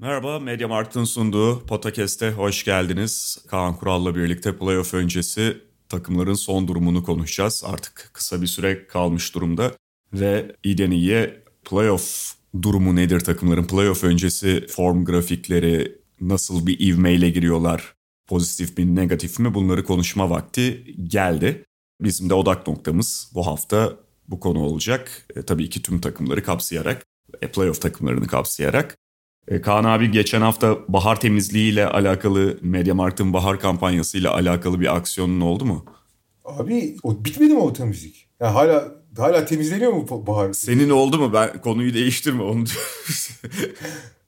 Merhaba, Media Markt'ın sunduğu Podcast'e hoş geldiniz. Kaan Kural'la birlikte playoff öncesi takımların son durumunu konuşacağız. Artık kısa bir süre kalmış durumda ve iyiden iyiye playoff durumu nedir takımların? Playoff öncesi form grafikleri nasıl bir ivmeyle giriyorlar? Pozitif mi, negatif mi? Bunları konuşma vakti geldi. Bizim de odak noktamız bu hafta bu konu olacak. E, tabii ki tüm takımları kapsayarak, e, playoff takımlarını kapsayarak. E, Kaan abi geçen hafta bahar temizliğiyle alakalı Mediamarkt'ın bahar kampanyasıyla alakalı bir aksiyonun oldu mu? Abi o bitmedi mi o temizlik? Ya hala hala temizleniyor mu bahar? Senin oldu mu? Ben konuyu değiştirme onu.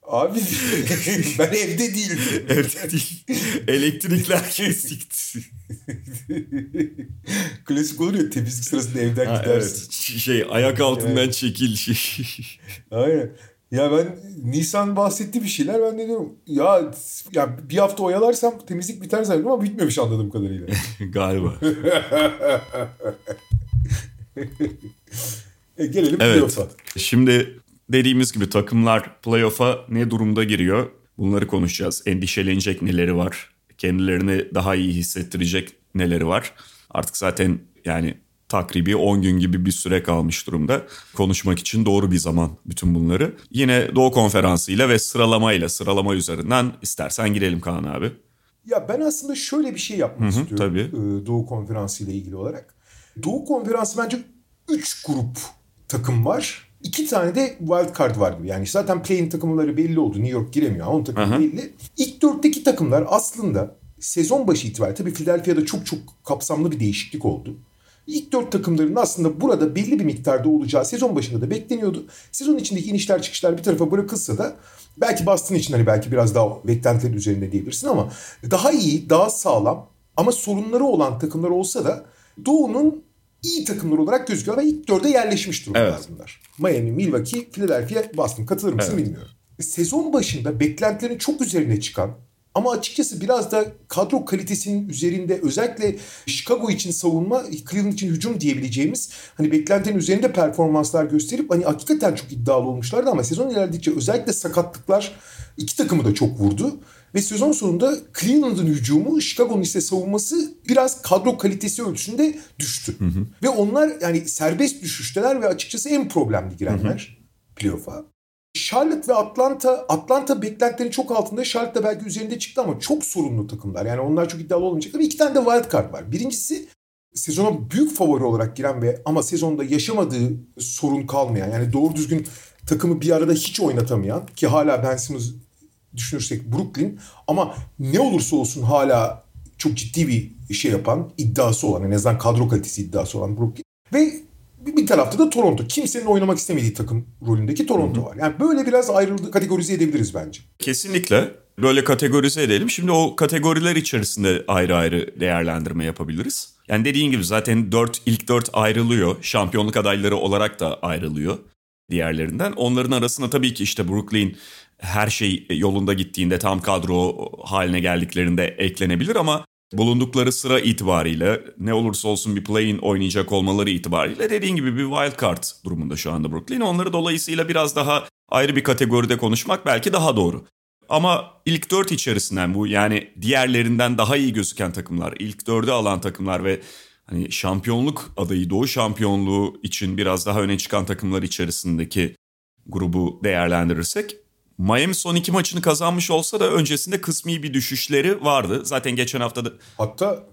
Abi ben evde değilim. Evde değil. Elektrikler kesikti. Klasik olur ya temizlik sırasında evden Ha, gidersin. evet. Şey ayak altından Evet. çekil. Aynen. Ya ben Nisan bahsetti bir şeyler ben de diyorum ya ya bir hafta oyalarsam temizlik biter zannediyorum ama bitmemiş anladığım kadarıyla. Galiba. e, gelelim Evet. playoff'a. Şimdi dediğimiz gibi takımlar playoff'a ne durumda giriyor? Bunları konuşacağız. Endişelenecek neleri var? Kendilerini daha iyi hissettirecek neleri var? Artık zaten yani takribi 10 gün gibi bir süre kalmış durumda. Konuşmak için doğru bir zaman bütün bunları. Yine Doğu Konferansı ile ve sıralamayla sıralama üzerinden istersen girelim Kaan abi. Ya ben aslında şöyle bir şey yapmak istiyorum tabii. e, Doğu Konferansı ile ilgili olarak. Doğu Konferansı bence 3 grup takım var. İki tane de wild card var gibi. Yani zaten play-in takımları belli oldu. New York giremiyor. Onun takımı Aha. belli. İlk dörtteki takımlar aslında sezon başı itibariyle tabii Philadelphia'da çok çok kapsamlı bir değişiklik oldu. İlk dört takımların aslında burada belli bir miktarda olacağı sezon başında da bekleniyordu. Sezon içindeki inişler çıkışlar bir tarafa bırakılsa da belki Boston için hani belki biraz daha beklentilerin üzerinde diyebilirsin ama daha iyi, daha sağlam ama sorunları olan takımlar olsa da Doğu'nun iyi takımlar olarak gözüküyor ve ilk dörde yerleşmiş durumda Evet. bunlar. Miami, Milwaukee, Philadelphia, Boston. Katılır mısın Evet. bilmiyorum. Sezon başında beklentilerin çok üzerine çıkan ama açıkçası biraz da kadro kalitesinin üzerinde özellikle Chicago için savunma, Cleveland için hücum diyebileceğimiz hani beklentilerin üzerinde performanslar gösterip hani hakikaten çok iddialı olmuşlardı ama sezon ilerledikçe özellikle sakatlıklar iki takımı da çok vurdu. Ve sezon sonunda Cleveland'ın hücumu, Chicago'nun ise savunması biraz kadro kalitesi ölçüsünde düştü. Ve onlar yani serbest düşüşteler ve açıkçası en problemli girenler playoff'a. Charlotte ve Atlanta, Atlanta beklentilerin çok altında. Charlotte da belki üzerinde çıktı ama çok sorunlu takımlar. Yani onlar çok iddialı olmayacak. Ama iki tane de wild card var. Birincisi sezona büyük favori olarak giren ve ama sezonda yaşamadığı sorun kalmayan yani doğru düzgün takımı bir arada hiç oynatamayan ki hala Ben Simmons düşünürsek Brooklyn ama ne olursa olsun hala çok ciddi bir şey yapan iddiası olan en azından kadro kalitesi iddiası olan Brooklyn ve bir tarafta da Toronto. Kimsenin oynamak istemediği takım rolündeki Toronto var. Yani böyle biraz ayrıldı, kategorize edebiliriz bence. Kesinlikle böyle kategorize edelim. Şimdi o kategoriler içerisinde ayrı ayrı değerlendirme yapabiliriz. Yani dediğin gibi zaten 4 ilk 4 ayrılıyor. Şampiyonluk adayları olarak da ayrılıyor diğerlerinden. Onların arasında tabii ki işte Brooklyn her şey yolunda gittiğinde tam kadro haline geldiklerinde eklenebilir ama bulundukları sıra itibariyle ne olursa olsun bir play-in oynayacak olmaları itibariyle dediğin gibi bir wild card durumunda şu anda Brooklyn. Onları dolayısıyla biraz daha ayrı bir kategoride konuşmak belki daha doğru. Ama ilk dört içerisinden bu yani diğerlerinden daha iyi gözüken takımlar, ilk dörde alan takımlar ve hani şampiyonluk adayı, doğu şampiyonluğu için biraz daha öne çıkan takımlar içerisindeki grubu değerlendirirsek Miami son iki maçını kazanmış olsa da öncesinde kısmi bir düşüşleri vardı. Zaten geçen hafta da Hatta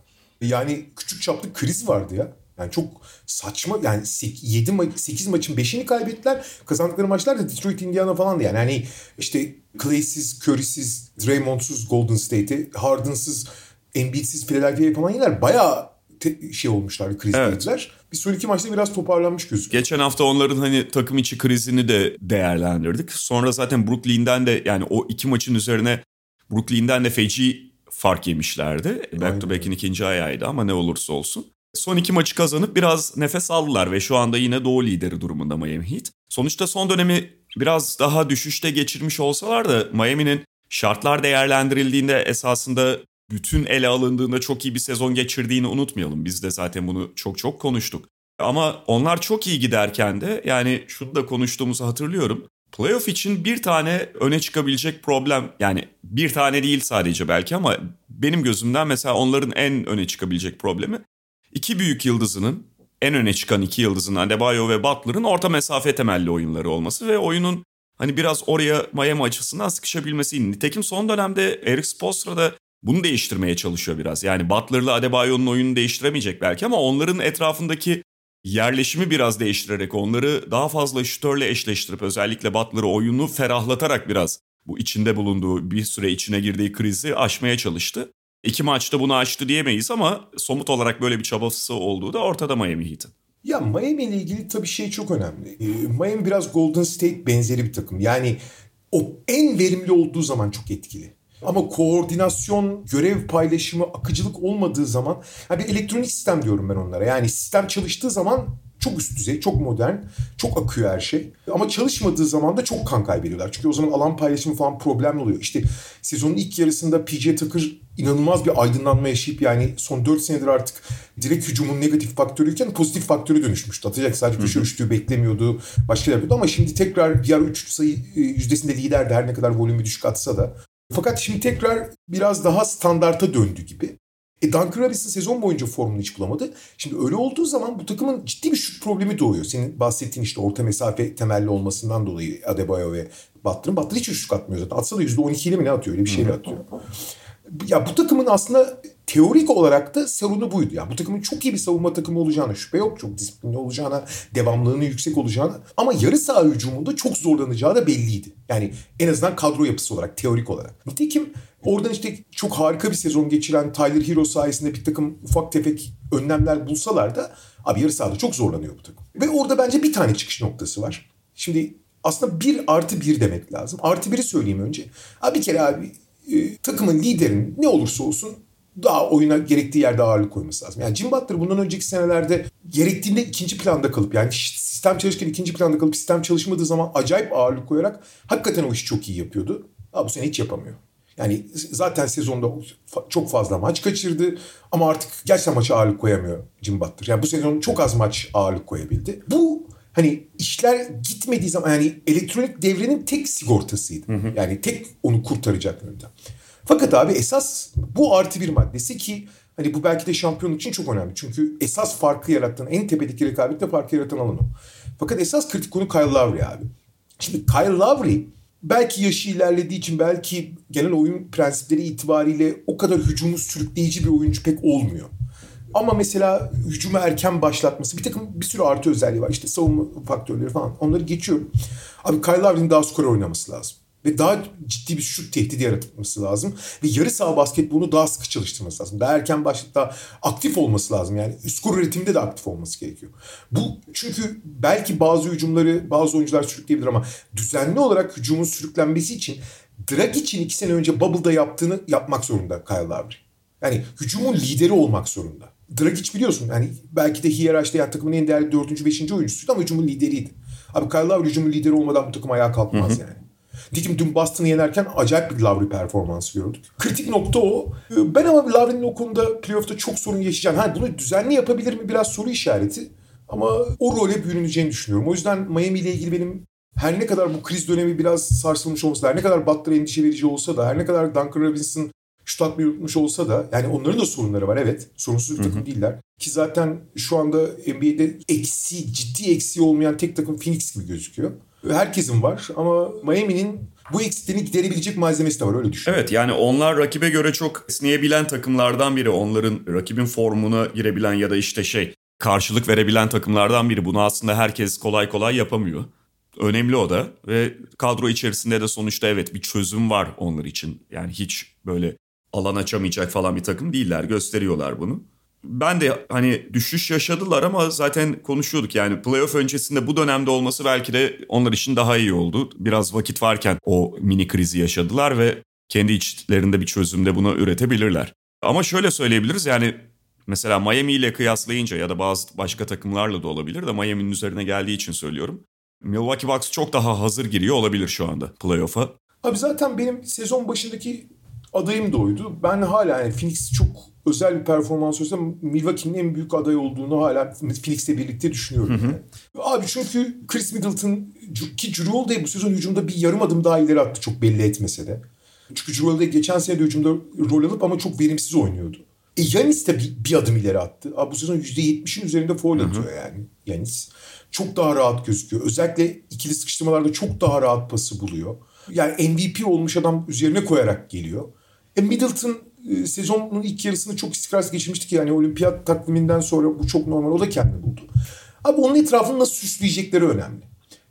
yani küçük çaplı kriz vardı ya. Yani çok saçma yani 7 ma 8 maçın 5'ini kaybettiler. Kazandıkları maçlar da Detroit, Indiana falandı yani. Hani işte Clay'siz, Curry'siz, Draymond'suz Golden State'i, Harden'sız, Embiid'siz Philadelphia'yı falan yener. Bayağı te- şey olmuşlar, krizdeydiler. Bir sonraki maçta biraz toparlanmış gözüküyor. Geçen hafta onların hani takım içi krizini de değerlendirdik. Sonra zaten Brooklyn'den de yani o iki maçın üzerine Brooklyn'den de feci fark yemişlerdi. Back to back'in ikinci ayağıydı ama ne olursa olsun. Son iki maçı kazanıp biraz nefes aldılar ve şu anda yine doğu lideri durumunda Miami Heat. Sonuçta son dönemi biraz daha düşüşte geçirmiş olsalar da Miami'nin şartlar değerlendirildiğinde esasında bütün ele alındığında çok iyi bir sezon geçirdiğini unutmayalım. Biz de zaten bunu çok çok konuştuk. Ama onlar çok iyi giderken de yani şunu da konuştuğumuzu hatırlıyorum. Playoff için bir tane öne çıkabilecek problem yani bir tane değil sadece belki ama benim gözümden mesela onların en öne çıkabilecek problemi iki büyük yıldızının en öne çıkan iki yıldızın Adebayo ve Butler'ın orta mesafe temelli oyunları olması ve oyunun hani biraz oraya Miami açısından sıkışabilmesi. Nitekim son dönemde Eric Spoelstra da bunu değiştirmeye çalışıyor biraz. Yani Butler'la Adebayo'nun oyununu değiştiremeyecek belki ama onların etrafındaki yerleşimi biraz değiştirerek onları daha fazla şütörle eşleştirip özellikle Butler'ı oyunu ferahlatarak biraz bu içinde bulunduğu bir süre içine girdiği krizi aşmaya çalıştı. İki maçta bunu aştı diyemeyiz ama somut olarak böyle bir çabası olduğu da ortada Miami Heat'in. Ya Miami ile ilgili tabii şey çok önemli. Ee, Miami biraz Golden State benzeri bir takım. Yani o en verimli olduğu zaman çok etkili. Ama koordinasyon, görev paylaşımı, akıcılık olmadığı zaman yani bir elektronik sistem diyorum ben onlara. Yani sistem çalıştığı zaman çok üst düzey, çok modern, çok akıyor her şey. Ama çalışmadığı zaman da çok kan kaybediyorlar. Çünkü o zaman alan paylaşımı falan problemli oluyor. İşte sezonun ilk yarısında PJ Tucker inanılmaz bir aydınlanma yaşayıp yani son 4 senedir artık direkt hücumun negatif faktörüyken pozitif faktörü dönüşmüştü. Atacak sadece köşe üçlüğü beklemiyordu. Başka yapıyordu ama şimdi tekrar diğer 3 sayı e, yüzdesinde liderdi her ne kadar volümü düşük atsa da. Fakat şimdi tekrar biraz daha standarta döndü gibi. E Duncan Robinson sezon boyunca formunu hiç bulamadı. Şimdi öyle olduğu zaman bu takımın ciddi bir şut problemi doğuyor. Senin bahsettiğin işte orta mesafe temelli olmasından dolayı Adebayo ve Butler'ın. Butler hiç şut atmıyor zaten. Atsa da %12 ile mi ne atıyor? Öyle bir şeyle atıyor. Ya bu takımın aslında teorik olarak da sorunu buydu. Yani bu takımın çok iyi bir savunma takımı olacağına şüphe yok. Çok disiplinli olacağına, devamlılığının yüksek olacağına. Ama yarı saha hücumunda çok zorlanacağı da belliydi. Yani en azından kadro yapısı olarak, teorik olarak. Nitekim oradan işte çok harika bir sezon geçiren Tyler Hero sayesinde bir takım ufak tefek önlemler bulsalar da abi yarı sahada çok zorlanıyor bu takım. Ve orada bence bir tane çıkış noktası var. Şimdi aslında bir artı bir demek lazım. Artı biri söyleyeyim önce. Abi bir kere abi e, takımın liderinin ne olursa olsun daha oyuna gerektiği yerde ağırlık koyması lazım. Yani Jim Butler bundan önceki senelerde gerektiğinde ikinci planda kalıp yani sistem çalışırken ikinci planda kalıp sistem çalışmadığı zaman acayip ağırlık koyarak hakikaten o işi çok iyi yapıyordu. Ama bu sene hiç yapamıyor. Yani zaten sezonda çok fazla maç kaçırdı ama artık gerçekten maça ağırlık koyamıyor Jim Butler. Yani bu sezon çok az maç ağırlık koyabildi. Bu hani işler gitmediği zaman yani elektronik devrenin tek sigortasıydı. Hı hı. Yani tek onu kurtaracak yönde. Fakat abi esas bu artı bir maddesi ki hani bu belki de şampiyonluk için çok önemli. Çünkü esas farkı yaratan en tepedeki rekabette farkı yaratan alan. Fakat esas kritik konu Kyle Lowry abi. Şimdi Kyle Lowry belki yaşı ilerlediği için belki genel oyun prensipleri itibariyle o kadar hücumu sürükleyici bir oyuncu pek olmuyor. Ama mesela hücumu erken başlatması bir takım bir sürü artı özelliği var. İşte savunma faktörleri falan onları geçiyorum. Abi Kyle Lowry'nin daha skor oynaması lazım. Ve daha ciddi bir şut tehdidi yaratması lazım. Ve yarı saha basketbolunu daha sıkı çalıştırması lazım. Daha erken başlayıp daha aktif olması lazım. Yani skor üretiminde de aktif olması gerekiyor. Bu çünkü belki bazı hücumları bazı oyuncular sürükleyebilir ama düzenli olarak hücumun sürüklenmesi için Drag için iki sene önce Bubble'da yaptığını yapmak zorunda Kyle Lowry. Yani hücumun lideri olmak zorunda. Dragic biliyorsun yani belki de hiyerarşide yani takımın en değerli 4. 5. oyuncusuydu ama hücumun lideriydi. Abi Kyle Lowry hücumun lideri olmadan bu takım ayağa kalkmaz yani. Dikim dün Boston'ı yenerken acayip bir Lowry performansı gördük. Kritik nokta o. Ben ama Lowry'nin o konuda playoff'ta çok sorun yaşayacağım. Ha, bunu düzenli yapabilir mi biraz soru işareti. Ama o role bürüneceğini düşünüyorum. O yüzden Miami ile ilgili benim her ne kadar bu kriz dönemi biraz sarsılmış olsa da, her ne kadar Butler endişe verici olsa da, her ne kadar Duncan Robinson şut atmayı unutmuş olsa da yani onların da sorunları var evet. Sorunsuz bir takım değiller. Ki zaten şu anda NBA'de eksi, ciddi eksiği olmayan tek takım Phoenix gibi gözüküyor. Herkesin var ama Miami'nin bu eksikliğini giderebilecek malzemesi de var öyle düşün. Evet yani onlar rakibe göre çok esneyebilen takımlardan biri. Onların rakibin formuna girebilen ya da işte şey karşılık verebilen takımlardan biri. Bunu aslında herkes kolay kolay yapamıyor. Önemli o da ve kadro içerisinde de sonuçta evet bir çözüm var onlar için. Yani hiç böyle alan açamayacak falan bir takım değiller gösteriyorlar bunu. Ben de hani düşüş yaşadılar ama zaten konuşuyorduk yani playoff öncesinde bu dönemde olması belki de onlar için daha iyi oldu. Biraz vakit varken o mini krizi yaşadılar ve kendi içlerinde bir çözümde buna üretebilirler. Ama şöyle söyleyebiliriz yani mesela Miami ile kıyaslayınca ya da bazı başka takımlarla da olabilir de Miami'nin üzerine geldiği için söylüyorum. Milwaukee Bucks çok daha hazır giriyor olabilir şu anda playoff'a. Abi zaten benim sezon başındaki adayım da oydu. Ben hala yani Phoenix çok özel bir performans olsa Milwaukee'nin en büyük aday olduğunu hala Phoenix'le birlikte düşünüyorum. Hı hı. Yani. Abi çünkü Chris Middleton ki Drew Holiday bu sezon hücumda bir yarım adım daha ileri attı çok belli etmese de. Çünkü Drew Holiday geçen sene de hücumda rol alıp ama çok verimsiz oynuyordu. E Yanis de bir, bir adım ileri attı. Abi bu sezon %70'in üzerinde foul atıyor yani Yanis. Çok daha rahat gözüküyor. Özellikle ikili sıkıştırmalarda çok daha rahat pası buluyor. Yani MVP olmuş adam üzerine koyarak geliyor. E Middleton e, sezonun ilk yarısını çok istikrarsız geçirmişti ki yani olimpiyat takviminden sonra bu çok normal. O da kendini buldu. Abi onun etrafını nasıl süsleyecekleri önemli.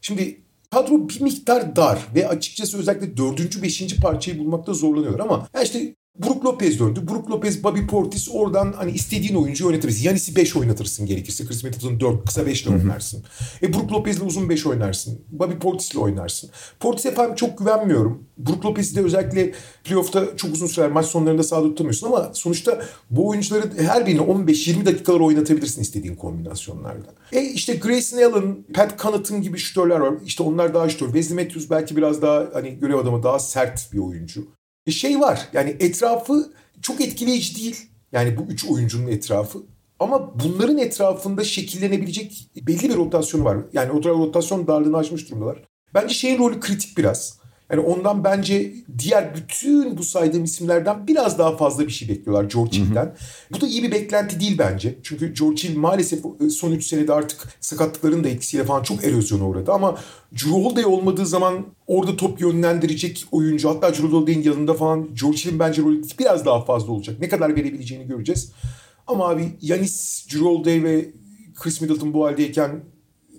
Şimdi kadro bir miktar dar ve açıkçası özellikle dördüncü, beşinci parçayı bulmakta zorlanıyorlar ama yani işte Brook Lopez döndü. Brook Lopez, Bobby Portis oradan hani istediğin oyuncu yönetirsin. Yanis'i 5 oynatırsın gerekirse. Chris Middleton 4, kısa 5 ile oynarsın. E Brook Lopez'le uzun 5 oynarsın. Bobby Portis'le oynarsın. Portis efendim çok güvenmiyorum. Brook Lopez'i de özellikle playoff'ta çok uzun sürer maç sonlarında sahada tutamıyorsun ama sonuçta bu oyuncuları her birini 15-20 dakikalar oynatabilirsin istediğin kombinasyonlarda. E işte Grayson Allen, Pat Connaughton gibi şütörler var. İşte onlar daha şütör. Wesley Matthews belki biraz daha hani görev adamı daha sert bir oyuncu şey var. Yani etrafı çok etkileyici değil. Yani bu üç oyuncunun etrafı. Ama bunların etrafında şekillenebilecek belli bir rotasyonu var. Yani o rotasyon darlığını aşmış durumdalar. Bence şeyin rolü kritik biraz. Yani ondan bence diğer bütün bu saydığım isimlerden biraz daha fazla bir şey bekliyorlar George Hill'den. Bu da iyi bir beklenti değil bence. Çünkü George Hill maalesef e, son 3 senede artık sakatlıkların da etkisiyle falan çok erozyona uğradı. Ama Drew Holiday olmadığı zaman orada top yönlendirecek oyuncu hatta Drew Holiday'in yanında falan George Hill'in bence rolü biraz daha fazla olacak. Ne kadar verebileceğini göreceğiz. Ama abi Yanis, Drew Holiday ve Chris Middleton bu haldeyken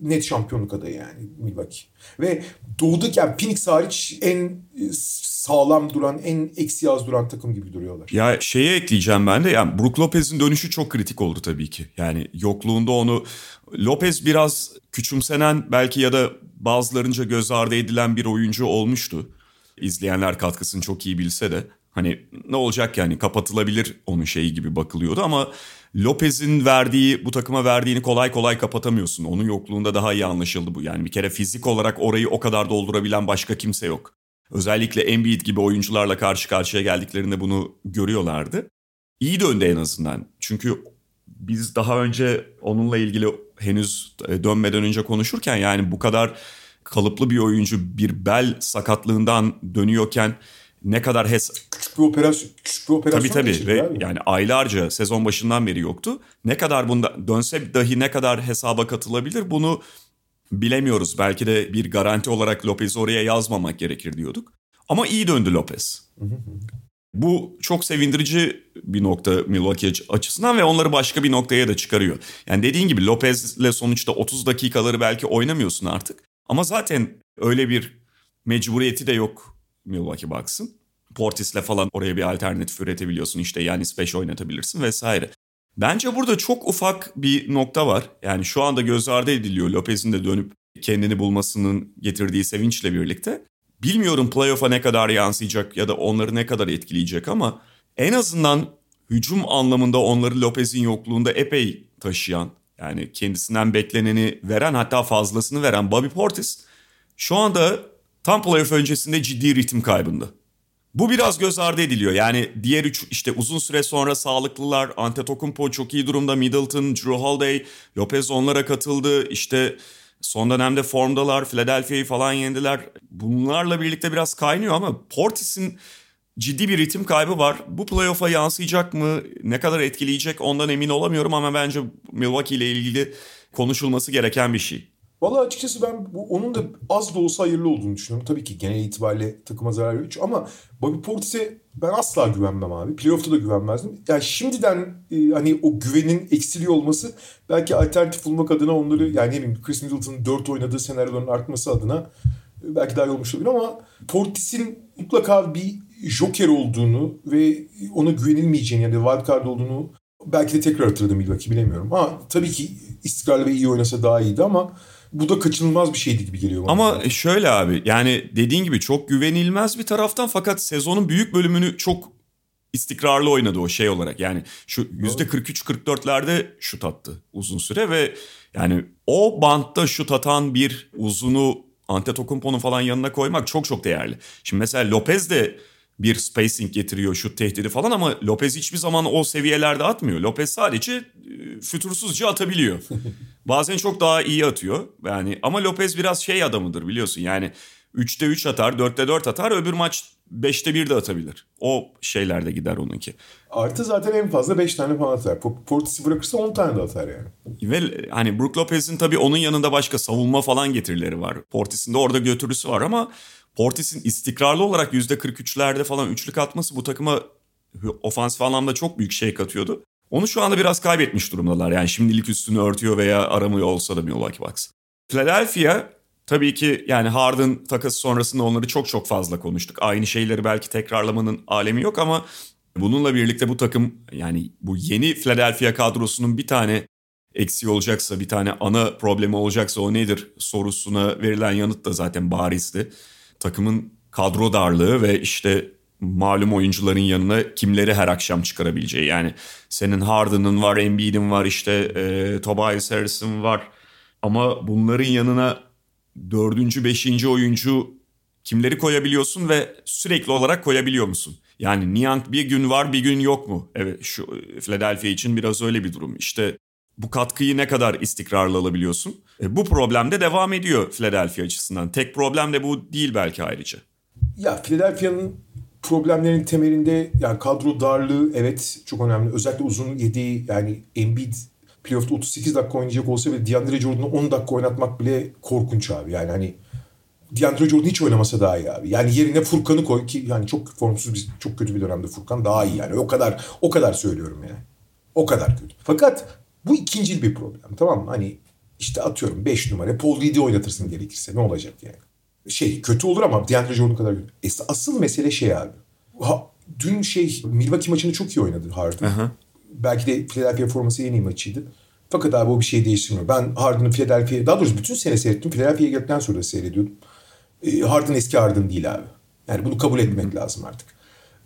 net şampiyonluk adayı yani Milwaukee. Ve doğudaki yani Phoenix hariç en e, sağlam duran, en eksi az duran takım gibi duruyorlar. Ya şeye ekleyeceğim ben de yani Brook Lopez'in dönüşü çok kritik oldu tabii ki. Yani yokluğunda onu Lopez biraz küçümsenen belki ya da bazılarınca göz ardı edilen bir oyuncu olmuştu. İzleyenler katkısını çok iyi bilse de hani ne olacak yani kapatılabilir onun şeyi gibi bakılıyordu ama Lopez'in verdiği bu takıma verdiğini kolay kolay kapatamıyorsun. Onun yokluğunda daha iyi anlaşıldı bu. Yani bir kere fizik olarak orayı o kadar doldurabilen başka kimse yok. Özellikle Embiid gibi oyuncularla karşı karşıya geldiklerinde bunu görüyorlardı. İyi döndü en azından. Çünkü biz daha önce onunla ilgili henüz e, dönmeden önce konuşurken yani bu kadar kalıplı bir oyuncu bir bel sakatlığından dönüyorken ne kadar hes küçük bir operasyon küçük bir operasyon tabii tabii ve yani aylarca sezon başından beri yoktu. Ne kadar bunda dönse dahi ne kadar hesaba katılabilir bunu bilemiyoruz. Belki de bir garanti olarak Lopez'i oraya yazmamak gerekir diyorduk. Ama iyi döndü Lopez. Bu çok sevindirici bir nokta Milwaukee açısından ve onları başka bir noktaya da çıkarıyor. Yani dediğin gibi Lopez'le sonuçta 30 dakikaları belki oynamıyorsun artık. Ama zaten öyle bir mecburiyeti de yok Milwaukee Bucks'ın. Portis'le falan oraya bir alternatif üretebiliyorsun. İşte yani 5 oynatabilirsin vesaire. Bence burada çok ufak bir nokta var. Yani şu anda göz ardı ediliyor Lopez'in de dönüp kendini bulmasının getirdiği sevinçle birlikte. Bilmiyorum playoff'a ne kadar yansıyacak ya da onları ne kadar etkileyecek ama en azından hücum anlamında onları Lopez'in yokluğunda epey taşıyan yani kendisinden bekleneni veren hatta fazlasını veren Bobby Portis şu anda tam playoff öncesinde ciddi ritim kaybında. Bu biraz göz ardı ediliyor. Yani diğer üç işte uzun süre sonra sağlıklılar. Antetokounmpo çok iyi durumda. Middleton, Drew Holiday, Lopez onlara katıldı. İşte son dönemde formdalar. Philadelphia'yı falan yendiler. Bunlarla birlikte biraz kaynıyor ama Portis'in ciddi bir ritim kaybı var. Bu playoff'a yansıyacak mı? Ne kadar etkileyecek ondan emin olamıyorum ama bence Milwaukee ile ilgili konuşulması gereken bir şey. Valla açıkçası ben bu, onun da az da olsa hayırlı olduğunu düşünüyorum. Tabii ki genel itibariyle takıma zarar veriyor. Ama Bobby Portis'e ben asla güvenmem abi. Playoff'ta da güvenmezdim. Yani şimdiden e, hani o güvenin eksiliyor olması belki alternatif bulmak adına onları yani ne bileyim Chris Middleton'ın 4 oynadığı senaryoların artması adına e, belki daha iyi olmuş olabilir ama Portis'in mutlaka bir joker olduğunu ve ona güvenilmeyeceğini yani wildcard olduğunu belki de tekrar hatırladım Milwaukee bilemiyorum. Ama tabii ki istikrarlı ve iyi oynasa daha iyiydi ama bu da kaçınılmaz bir şeydi gibi geliyor bana. Ama şöyle abi yani dediğin gibi çok güvenilmez bir taraftan fakat sezonun büyük bölümünü çok istikrarlı oynadı o şey olarak. Yani şu %43-44'lerde şut attı uzun süre ve yani o bantta şut atan bir uzunu Antetokounmpo'nun falan yanına koymak çok çok değerli. Şimdi mesela Lopez de bir spacing getiriyor şut tehdidi falan ama Lopez hiçbir zaman o seviyelerde atmıyor. Lopez sadece e, fütursuzca atabiliyor. Bazen çok daha iyi atıyor. Yani ama Lopez biraz şey adamıdır biliyorsun. Yani 3'te 3 atar, 4'te 4 atar. Öbür maç 5'te 1 de atabilir. O şeylerde gider onunki. Artı zaten en fazla 5 tane falan atar. Portis'i bırakırsa 10 tane de atar yani. Ve hani Brook Lopez'in tabii onun yanında başka savunma falan getirileri var. Portis'in de orada götürüsü var ama Portis'in istikrarlı olarak %43'lerde falan üçlük atması bu takıma ofansif anlamda çok büyük şey katıyordu. Onu şu anda biraz kaybetmiş durumdalar. Yani şimdilik üstünü örtüyor veya aramıyor olsa da Milwaukee Bucks. Philadelphia tabii ki yani Harden takası sonrasında onları çok çok fazla konuştuk. Aynı şeyleri belki tekrarlamanın alemi yok ama bununla birlikte bu takım yani bu yeni Philadelphia kadrosunun bir tane eksiği olacaksa bir tane ana problemi olacaksa o nedir sorusuna verilen yanıt da zaten barizdi takımın kadro darlığı ve işte malum oyuncuların yanına kimleri her akşam çıkarabileceği. Yani senin Harden'ın var, Embiid'in var, işte e, Tobias Harris'in var. Ama bunların yanına dördüncü, beşinci oyuncu kimleri koyabiliyorsun ve sürekli olarak koyabiliyor musun? Yani Niang bir gün var bir gün yok mu? Evet şu Philadelphia için biraz öyle bir durum. İşte bu katkıyı ne kadar istikrarlı alabiliyorsun? E, bu problem de devam ediyor Philadelphia açısından. Tek problem de bu değil belki ayrıca. Ya Philadelphia'nın problemlerin temelinde yani kadro darlığı evet çok önemli. Özellikle uzun yediği yani Embiid playoff'ta 38 dakika oynayacak olsa ve DeAndre Jordan'ı 10 dakika oynatmak bile korkunç abi. Yani hani DeAndre Jordan hiç oynamasa daha iyi abi. Yani yerine Furkan'ı koy ki yani çok formsuz bir çok kötü bir dönemde Furkan daha iyi yani. O kadar o kadar söylüyorum yani. O kadar kötü. Fakat bu ikincil bir problem tamam mı? Hani işte atıyorum 5 numara Paul Reed'i oynatırsın gerekirse ne olacak yani? Şey kötü olur ama DeAndre Jordan kadar kötü. Asıl mesele şey abi. Ha, dün şey Milwaukee maçını çok iyi oynadı Harden. Aha. Belki de Philadelphia forması en iyi maçıydı. Fakat abi o bir şey değiştirmiyor. Ben Harden'ı Philadelphia'ya daha doğrusu bütün sene seyrettim. Philadelphia'ya geldikten sonra da seyrediyordum. E, Harden eski Harden değil abi. Yani bunu kabul etmek lazım artık.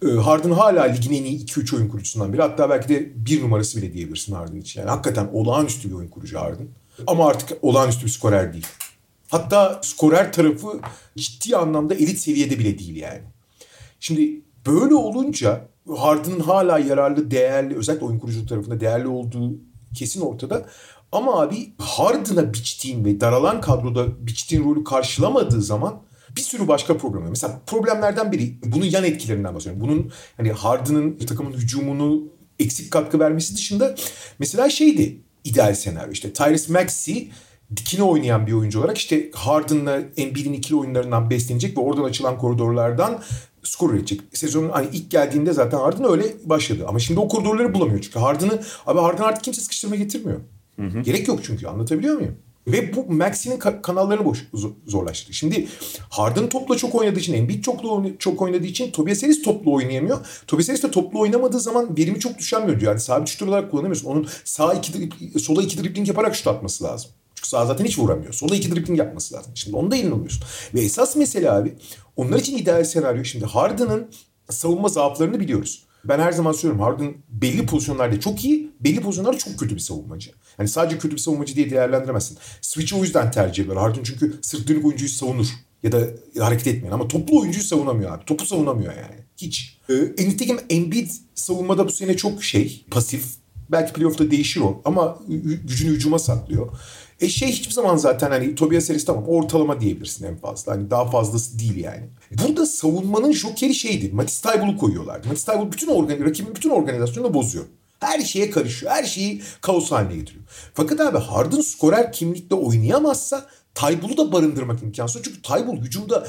E, Harden hala ligin en iyi 2-3 oyun kurucusundan biri. Hatta belki de bir numarası bile diyebilirsin Harden için. Yani hakikaten olağanüstü bir oyun kurucu Harden. Ama artık olağanüstü bir skorer değil. Hatta skorer tarafı ciddi anlamda elit seviyede bile değil yani. Şimdi böyle olunca Harden'ın hala yararlı, değerli, özellikle oyun kurucu tarafında değerli olduğu kesin ortada. Ama abi Harden'a biçtiğin ve daralan kadroda biçtiğin rolü karşılamadığı zaman bir sürü başka problem var. Mesela problemlerden biri bunun yan etkilerinden bahsediyorum. Bunun hani Harden'ın takımın hücumunu eksik katkı vermesi dışında mesela şeydi ideal senaryo işte Tyrese Maxey dikine oynayan bir oyuncu olarak işte Harden'la Embiid'in ikili oyunlarından beslenecek ve oradan açılan koridorlardan skor üretecek. Sezonun hani ilk geldiğinde zaten Harden öyle başladı. Ama şimdi o koridorları bulamıyor çünkü Harden'ı abi Harden artık kimse sıkıştırma getirmiyor. Hı hı. Gerek yok çünkü anlatabiliyor muyum? Ve bu Maxi'nin kanallarını boş, zorlaştırdı. Şimdi Harden topla çok oynadığı için, Embiid çoklu çok oynadığı için Tobias Harris toplu oynayamıyor. Tobias Harris de toplu oynamadığı zaman verimi çok düşemiyor diyor. Yani sabit şut olarak kullanamıyorsun. Onun sağ iki, sola iki dribbling yaparak şut atması lazım. Çünkü sağ zaten hiç vuramıyor. Sola iki dribbling yapması lazım. Şimdi onu da elini alıyorsun. Ve esas mesele abi onlar için ideal senaryo. Şimdi Harden'ın savunma zaaflarını biliyoruz. Ben her zaman söylüyorum Harden belli pozisyonlarda çok iyi, belli pozisyonlarda çok kötü bir savunmacı. Yani sadece kötü bir savunmacı diye değerlendiremezsin. Switch'i o yüzden tercih ediyorlar. Harden çünkü sırt dönük oyuncuyu savunur. Ya da hareket etmeyen ama toplu oyuncuyu savunamıyor abi. Topu savunamıyor yani. Hiç. Ee, nitekim Embiid savunmada bu sene çok şey, pasif. Belki playoff'ta değişir o ama gücünü hücuma saklıyor. E şey hiçbir zaman zaten hani Tobias Harris tamam ortalama diyebilirsin en fazla. Hani daha fazlası değil yani. Burada savunmanın jokeri şeydi. Matisse Taibul'u koyuyorlardı. Matisse Taibul bütün organ rakibin bütün organizasyonunu bozuyor. Her şeye karışıyor. Her şeyi kaos haline getiriyor. Fakat abi Harden skorer kimlikle oynayamazsa Taybul'u da barındırmak imkansız. Çünkü Taybul hücumda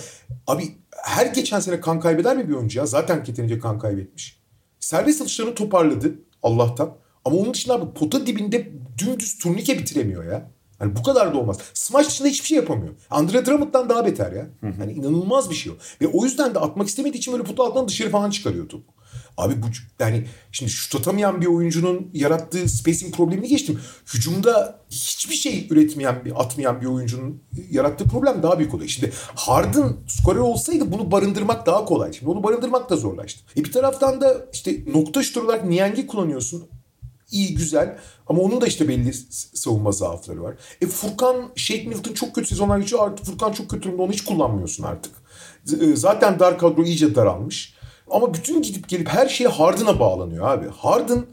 abi her geçen sene kan kaybeder mi bir oyuncu ya? Zaten yeterince kan kaybetmiş. Serbest atışlarını toparladı Allah'tan. Ama onun dışında abi pota dibinde dümdüz turnike bitiremiyor ya. Hani bu kadar da olmaz. Smash dışında hiçbir şey yapamıyor. Andre Drummond'dan daha beter ya. Hani inanılmaz bir şey o. Ve o yüzden de atmak istemediği için böyle potu altından dışarı falan çıkarıyor topu. Abi bu yani şimdi şut atamayan bir oyuncunun yarattığı spacing problemini geçtim. Hücumda hiçbir şey üretmeyen bir atmayan bir oyuncunun yarattığı problem daha büyük oluyor. Şimdi Harden skorer olsaydı bunu barındırmak daha kolay. Şimdi onu barındırmak da zorlaştı. E bir taraftan da işte nokta şut olarak Niang'i kullanıyorsun iyi güzel ama onun da işte belli savunma zaafları var. E Furkan Shake Milton çok kötü sezonlar geçiyor artık Furkan çok kötü durumda onu hiç kullanmıyorsun artık. E, zaten dar kadro iyice daralmış. Ama bütün gidip gelip her şey Harden'a bağlanıyor abi. Harden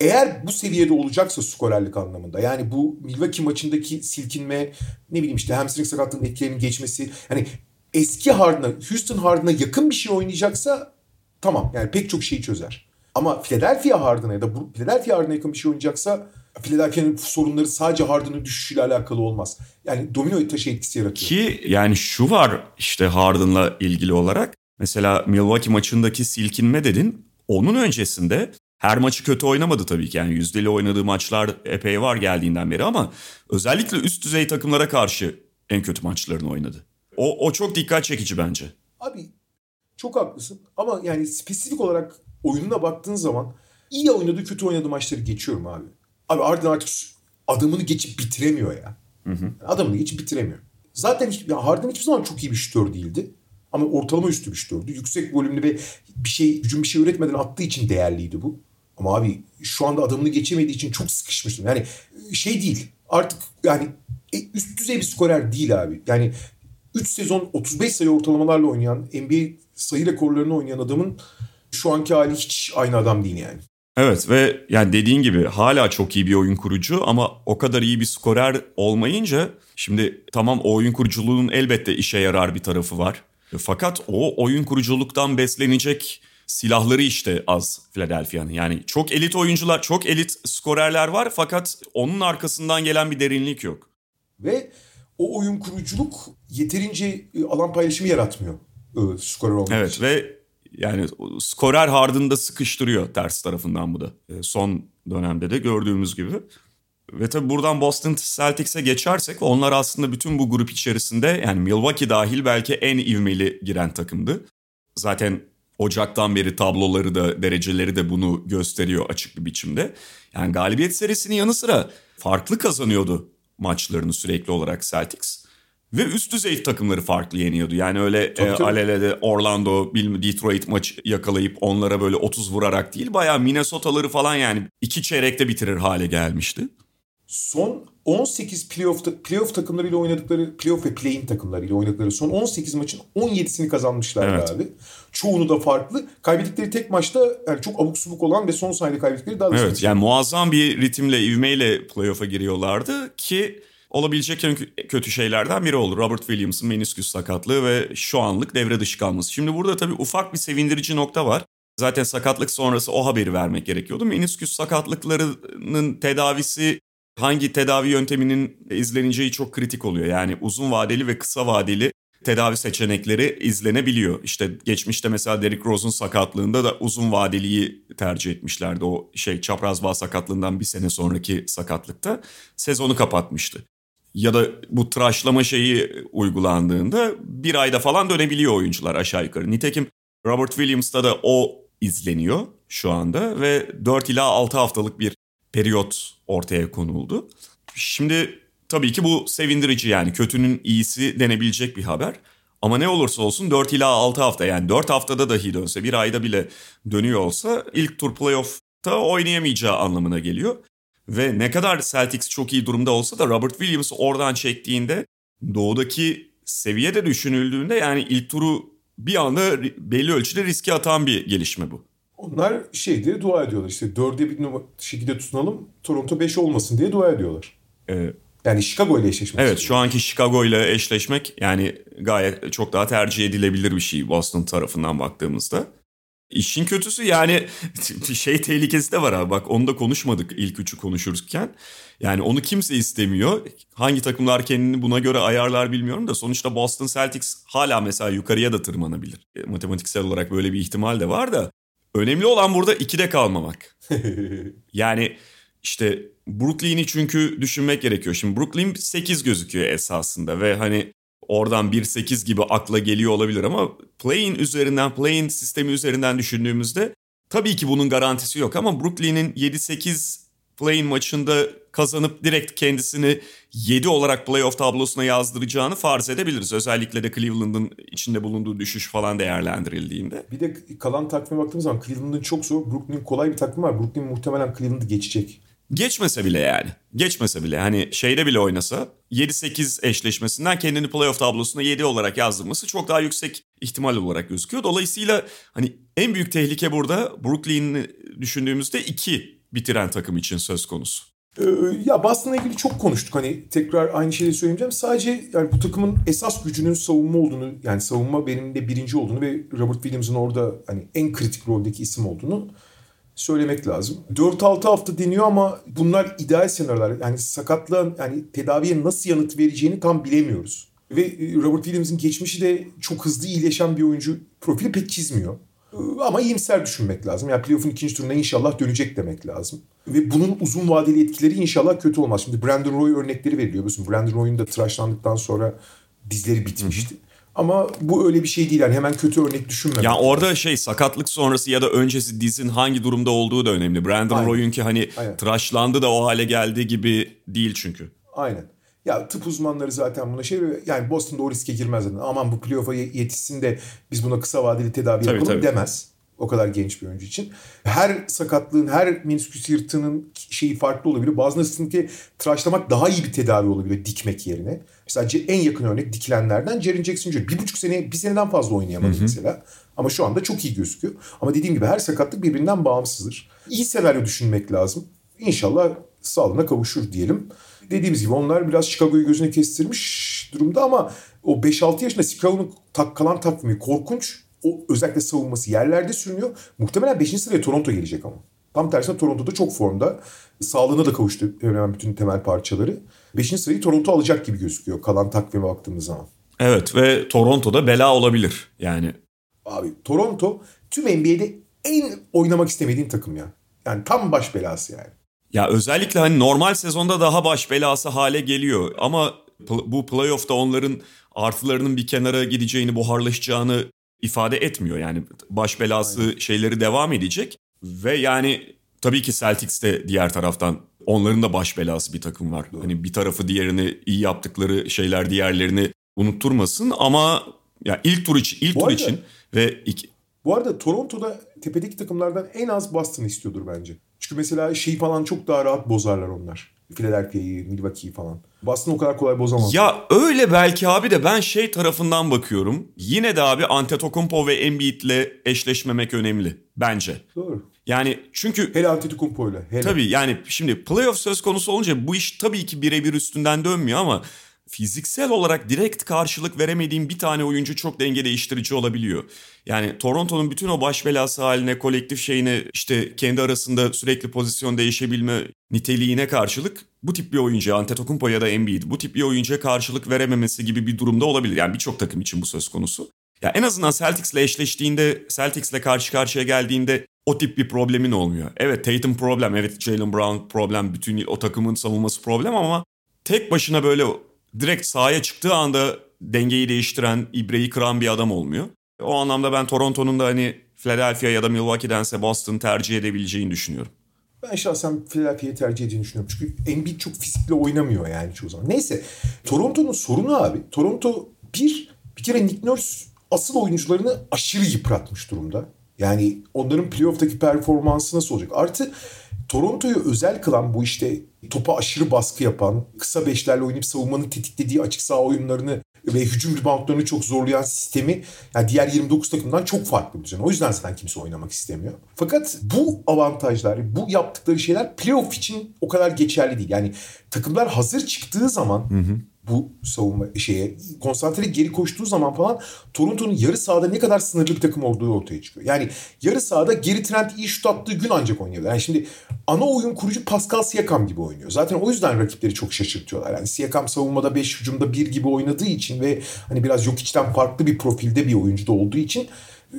eğer bu seviyede olacaksa skorerlik anlamında yani bu Milwaukee maçındaki silkinme ne bileyim işte hamstring sakatlığının etkilerinin geçmesi yani eski Harden'a Houston Harden'a yakın bir şey oynayacaksa tamam yani pek çok şeyi çözer. Ama Philadelphia Harden'a ya da bu Philadelphia Harden'a yakın bir şey oynayacaksa Philadelphia'nın sorunları sadece Harden'ın düşüşüyle alakalı olmaz. Yani domino taşı etkisi yaratıyor. Ki yani şu var işte Harden'la ilgili olarak. Mesela Milwaukee maçındaki silkinme dedin. Onun öncesinde her maçı kötü oynamadı tabii ki. Yani yüzdeli oynadığı maçlar epey var geldiğinden beri ama özellikle üst düzey takımlara karşı en kötü maçlarını oynadı. O, o çok dikkat çekici bence. Abi çok haklısın ama yani spesifik olarak oyununa baktığın zaman iyi oynadığı kötü oynadığı maçları geçiyorum abi. Abi Harden artık adamını geçip bitiremiyor ya. Hı hı. Adamını geçip bitiremiyor. Zaten hiç, yani Harden hiçbir zaman çok iyi bir şütör değildi. Ama ortalama üstü bir şütördü. Yüksek volümlü ve bir şey, hücum bir şey üretmeden attığı için değerliydi bu. Ama abi şu anda adamını geçemediği için çok sıkışmıştım. Yani şey değil. Artık yani e, üst düzey bir skorer değil abi. Yani 3 sezon 35 sayı ortalamalarla oynayan, NBA sayı rekorlarını oynayan adamın şu anki hali hiç aynı adam değil yani. Evet ve yani dediğin gibi hala çok iyi bir oyun kurucu ama o kadar iyi bir skorer olmayınca şimdi tamam o oyun kuruculuğunun elbette işe yarar bir tarafı var. Fakat o oyun kuruculuktan beslenecek silahları işte az Philadelphia'nın. Yani çok elit oyuncular, çok elit skorerler var fakat onun arkasından gelen bir derinlik yok. Ve o oyun kuruculuk yeterince e, alan paylaşımı yaratmıyor e, skorer olmak Evet için. ve yani skorer Harden'ı da sıkıştırıyor ters tarafından bu da. E, son dönemde de gördüğümüz gibi. Ve tabii buradan Boston Celtics'e geçersek onlar aslında bütün bu grup içerisinde yani Milwaukee dahil belki en ivmeli giren takımdı. Zaten Ocak'tan beri tabloları da dereceleri de bunu gösteriyor açık bir biçimde. Yani galibiyet serisinin yanı sıra farklı kazanıyordu maçlarını sürekli olarak Celtics. Ve üst düzey takımları farklı yeniyordu. Yani öyle tabii, e, tabii. alelede Orlando, Detroit maçı yakalayıp onlara böyle 30 vurarak değil. Bayağı Minnesota'ları falan yani iki çeyrekte bitirir hale gelmişti. Son 18 playoff, playoff takımlarıyla oynadıkları, playoff ve play-in takımlarıyla oynadıkları son 18 maçın 17'sini kazanmışlardı evet. abi. Çoğunu da farklı. Kaybettikleri tek maçta yani çok abuk subuk olan ve son saniyede kaybettikleri daha da Evet yani muazzam bir ritimle, ivmeyle playoff'a giriyorlardı ki olabilecek en kötü şeylerden biri oldu. Robert Williams'ın menisküs sakatlığı ve şu anlık devre dışı kalması. Şimdi burada tabii ufak bir sevindirici nokta var. Zaten sakatlık sonrası o haberi vermek gerekiyordu. Menisküs sakatlıklarının tedavisi hangi tedavi yönteminin izleneceği çok kritik oluyor. Yani uzun vadeli ve kısa vadeli tedavi seçenekleri izlenebiliyor. İşte geçmişte mesela Derrick Rose'un sakatlığında da uzun vadeliyi tercih etmişlerdi. O şey çapraz bağ sakatlığından bir sene sonraki sakatlıkta sezonu kapatmıştı. Ya da bu tıraşlama şeyi uygulandığında bir ayda falan dönebiliyor oyuncular aşağı yukarı. Nitekim Robert Williams'ta da o izleniyor şu anda ve 4 ila 6 haftalık bir periyot ortaya konuldu. Şimdi tabii ki bu sevindirici yani kötünün iyisi denebilecek bir haber. Ama ne olursa olsun 4 ila 6 hafta yani 4 haftada dahi dönse bir ayda bile dönüyor olsa ilk tur playoff'ta oynayamayacağı anlamına geliyor. Ve ne kadar Celtics çok iyi durumda olsa da Robert Williams oradan çektiğinde doğudaki seviye de düşünüldüğünde yani ilk turu bir anda belli ölçüde riske atan bir gelişme bu. Onlar şey diye dua ediyorlar işte dörde bir şekilde tutunalım Toronto 5 olmasın diye dua ediyorlar. Evet. Yani Chicago ile eşleşmek. Evet şu anki Chicago ile eşleşmek yani gayet çok daha tercih edilebilir bir şey Boston tarafından baktığımızda. İşin kötüsü yani şey tehlikesi de var abi bak onu da konuşmadık ilk üçü konuşurken. Yani onu kimse istemiyor. Hangi takımlar kendini buna göre ayarlar bilmiyorum da sonuçta Boston Celtics hala mesela yukarıya da tırmanabilir. E, matematiksel olarak böyle bir ihtimal de var da Önemli olan burada ikide kalmamak. yani işte Brooklyn'i çünkü düşünmek gerekiyor. Şimdi Brooklyn 8 gözüküyor esasında ve hani oradan 1-8 gibi akla geliyor olabilir ama play'in üzerinden, play'in sistemi üzerinden düşündüğümüzde Tabii ki bunun garantisi yok ama Brooklyn'in 7-8 play-in maçında kazanıp direkt kendisini 7 olarak playoff tablosuna yazdıracağını farz edebiliriz. Özellikle de Cleveland'ın içinde bulunduğu düşüş falan değerlendirildiğinde. Bir de kalan takvime baktığımız zaman Cleveland'ın çok zor, Brooklyn'in kolay bir takvim var. Brooklyn muhtemelen Cleveland'ı geçecek. Geçmese bile yani. Geçmese bile hani şeyde bile oynasa 7-8 eşleşmesinden kendini playoff tablosuna 7 olarak yazdırması çok daha yüksek ihtimal olarak gözüküyor. Dolayısıyla hani en büyük tehlike burada Brooklyn'i düşündüğümüzde 2 bitiren takım için söz konusu. Ee, ya Boston'la ilgili çok konuştuk. Hani tekrar aynı şeyi söyleyeceğim. Sadece yani bu takımın esas gücünün savunma olduğunu, yani savunma benim de birinci olduğunu ve Robert Williams'ın orada hani en kritik roldeki isim olduğunu söylemek lazım. 4-6 hafta deniyor ama bunlar ideal senaryolar. Yani sakatlığın yani tedaviye nasıl yanıt vereceğini tam bilemiyoruz. Ve e, Robert Williams'ın geçmişi de çok hızlı iyileşen bir oyuncu profili pek çizmiyor. Ee, ama iyimser düşünmek lazım. Yani playoff'un ikinci turuna inşallah dönecek demek lazım. Ve bunun uzun vadeli etkileri inşallah kötü olmaz. Şimdi Brandon Roy örnekleri veriliyor. Biliyorsun Brandon Roy'un da tıraşlandıktan sonra dizleri bitmişti. Hı hı. Ama bu öyle bir şey değil yani hemen kötü örnek düşünmemek. Ya orada şey sakatlık sonrası ya da öncesi dizin hangi durumda olduğu da önemli. Brandon Roy'un ki hani Aynen. tıraşlandı da o hale geldi gibi değil çünkü. Aynen. Ya tıp uzmanları zaten buna şey yani Boston'da o riske girmez zaten. Aman bu playoff'a yetişsin de biz buna kısa vadeli tedavi tabii, yapalım tabii. demez. O kadar genç bir oyuncu için. Her sakatlığın, her menisküs yırtığının şeyi farklı olabilir. Bazılarının ki tıraşlamak daha iyi bir tedavi olabilir dikmek yerine. Mesela en yakın örnek dikilenlerden Jaren Jackson Jr. Bir buçuk sene, bir seneden fazla oynayamadı Hı-hı. mesela. Ama şu anda çok iyi gözüküyor. Ama dediğim gibi her sakatlık birbirinden bağımsızdır. İyi senaryo düşünmek lazım. İnşallah sağlığına kavuşur diyelim. Dediğimiz gibi onlar biraz Chicago'yu gözüne kestirmiş durumda ama o 5-6 yaşında Chicago'nun tak, kalan takvimi korkunç o özellikle savunması yerlerde sürünüyor. Muhtemelen 5. sıraya Toronto gelecek ama. Tam tersine Toronto'da çok formda. Sağlığına da kavuştu hemen bütün temel parçaları. 5. sırayı Toronto alacak gibi gözüküyor kalan takvime baktığımız zaman. Evet ve Toronto'da bela olabilir yani. Abi Toronto tüm NBA'de en oynamak istemediğin takım ya. Yani tam baş belası yani. Ya özellikle hani normal sezonda daha baş belası hale geliyor ama bu playoff'ta onların artılarının bir kenara gideceğini, buharlaşacağını ifade etmiyor. Yani baş belası Aynen. şeyleri devam edecek ve yani tabii ki Celtics de diğer taraftan onların da baş belası bir takım var. Doğru. Hani bir tarafı diğerini iyi yaptıkları şeyler diğerlerini unutturmasın ama ya ilk tur için ilk bu tur arada, için ve iki... Bu arada Toronto'da tepedeki takımlardan en az Boston istiyordur bence. Çünkü mesela şey falan çok daha rahat bozarlar onlar. Philadelphia'yı, Milwaukee'yi falan. Boston o kadar kolay bozamaz. Ya öyle belki abi de ben şey tarafından bakıyorum. Yine de abi Antetokounmpo ve Embiid'le eşleşmemek önemli bence. Doğru. Yani çünkü... Hele Antetokounmpo'yla. Hele. Tabii yani şimdi playoff söz konusu olunca bu iş tabii ki birebir üstünden dönmüyor ama fiziksel olarak direkt karşılık veremediğim bir tane oyuncu çok denge değiştirici olabiliyor. Yani Toronto'nun bütün o baş belası haline, kolektif şeyine işte kendi arasında sürekli pozisyon değişebilme niteliğine karşılık bu tip bir oyuncuya Antetokounmpo ya da Embiid bu tip bir oyuncuya karşılık verememesi gibi bir durumda olabilir. Yani birçok takım için bu söz konusu. Ya en azından Celtics'le eşleştiğinde, Celtics'le karşı karşıya geldiğinde o tip bir problemin olmuyor. Evet Tatum problem, evet Jalen Brown problem, bütün o takımın savunması problem ama tek başına böyle direkt sahaya çıktığı anda dengeyi değiştiren, ibreyi kıran bir adam olmuyor. O anlamda ben Toronto'nun da hani Philadelphia ya da Milwaukee'dense Boston tercih edebileceğini düşünüyorum. Ben şahsen Philadelphia'yı tercih edeceğini düşünüyorum. Çünkü Embiid çok fizikle oynamıyor yani çoğu zaman. Neyse Toronto'nun sorunu abi. Toronto bir, bir kere Nick Nurse asıl oyuncularını aşırı yıpratmış durumda. Yani onların playoff'taki performansı nasıl olacak? Artı Toronto'yu özel kılan bu işte topa aşırı baskı yapan, kısa beşlerle oynayıp savunmanın tetiklediği açık saha oyunlarını ve hücum reboundlarını çok zorlayan sistemi yani diğer 29 takımdan çok farklı bir düzen. O yüzden zaten kimse oynamak istemiyor. Fakat bu avantajlar, bu yaptıkları şeyler playoff için o kadar geçerli değil. Yani takımlar hazır çıktığı zaman hı hı bu savunma şeye konsantre geri koştuğu zaman falan Toronto'nun yarı sahada ne kadar sınırlı bir takım olduğu ortaya çıkıyor. Yani yarı sahada geri Trent iyi şut attığı gün ancak oynuyorlar. Yani şimdi ana oyun kurucu Pascal Siakam gibi oynuyor. Zaten o yüzden rakipleri çok şaşırtıyorlar. Yani Siakam savunmada 5 hücumda 1 gibi oynadığı için ve hani biraz yok içten farklı bir profilde bir oyuncu da olduğu için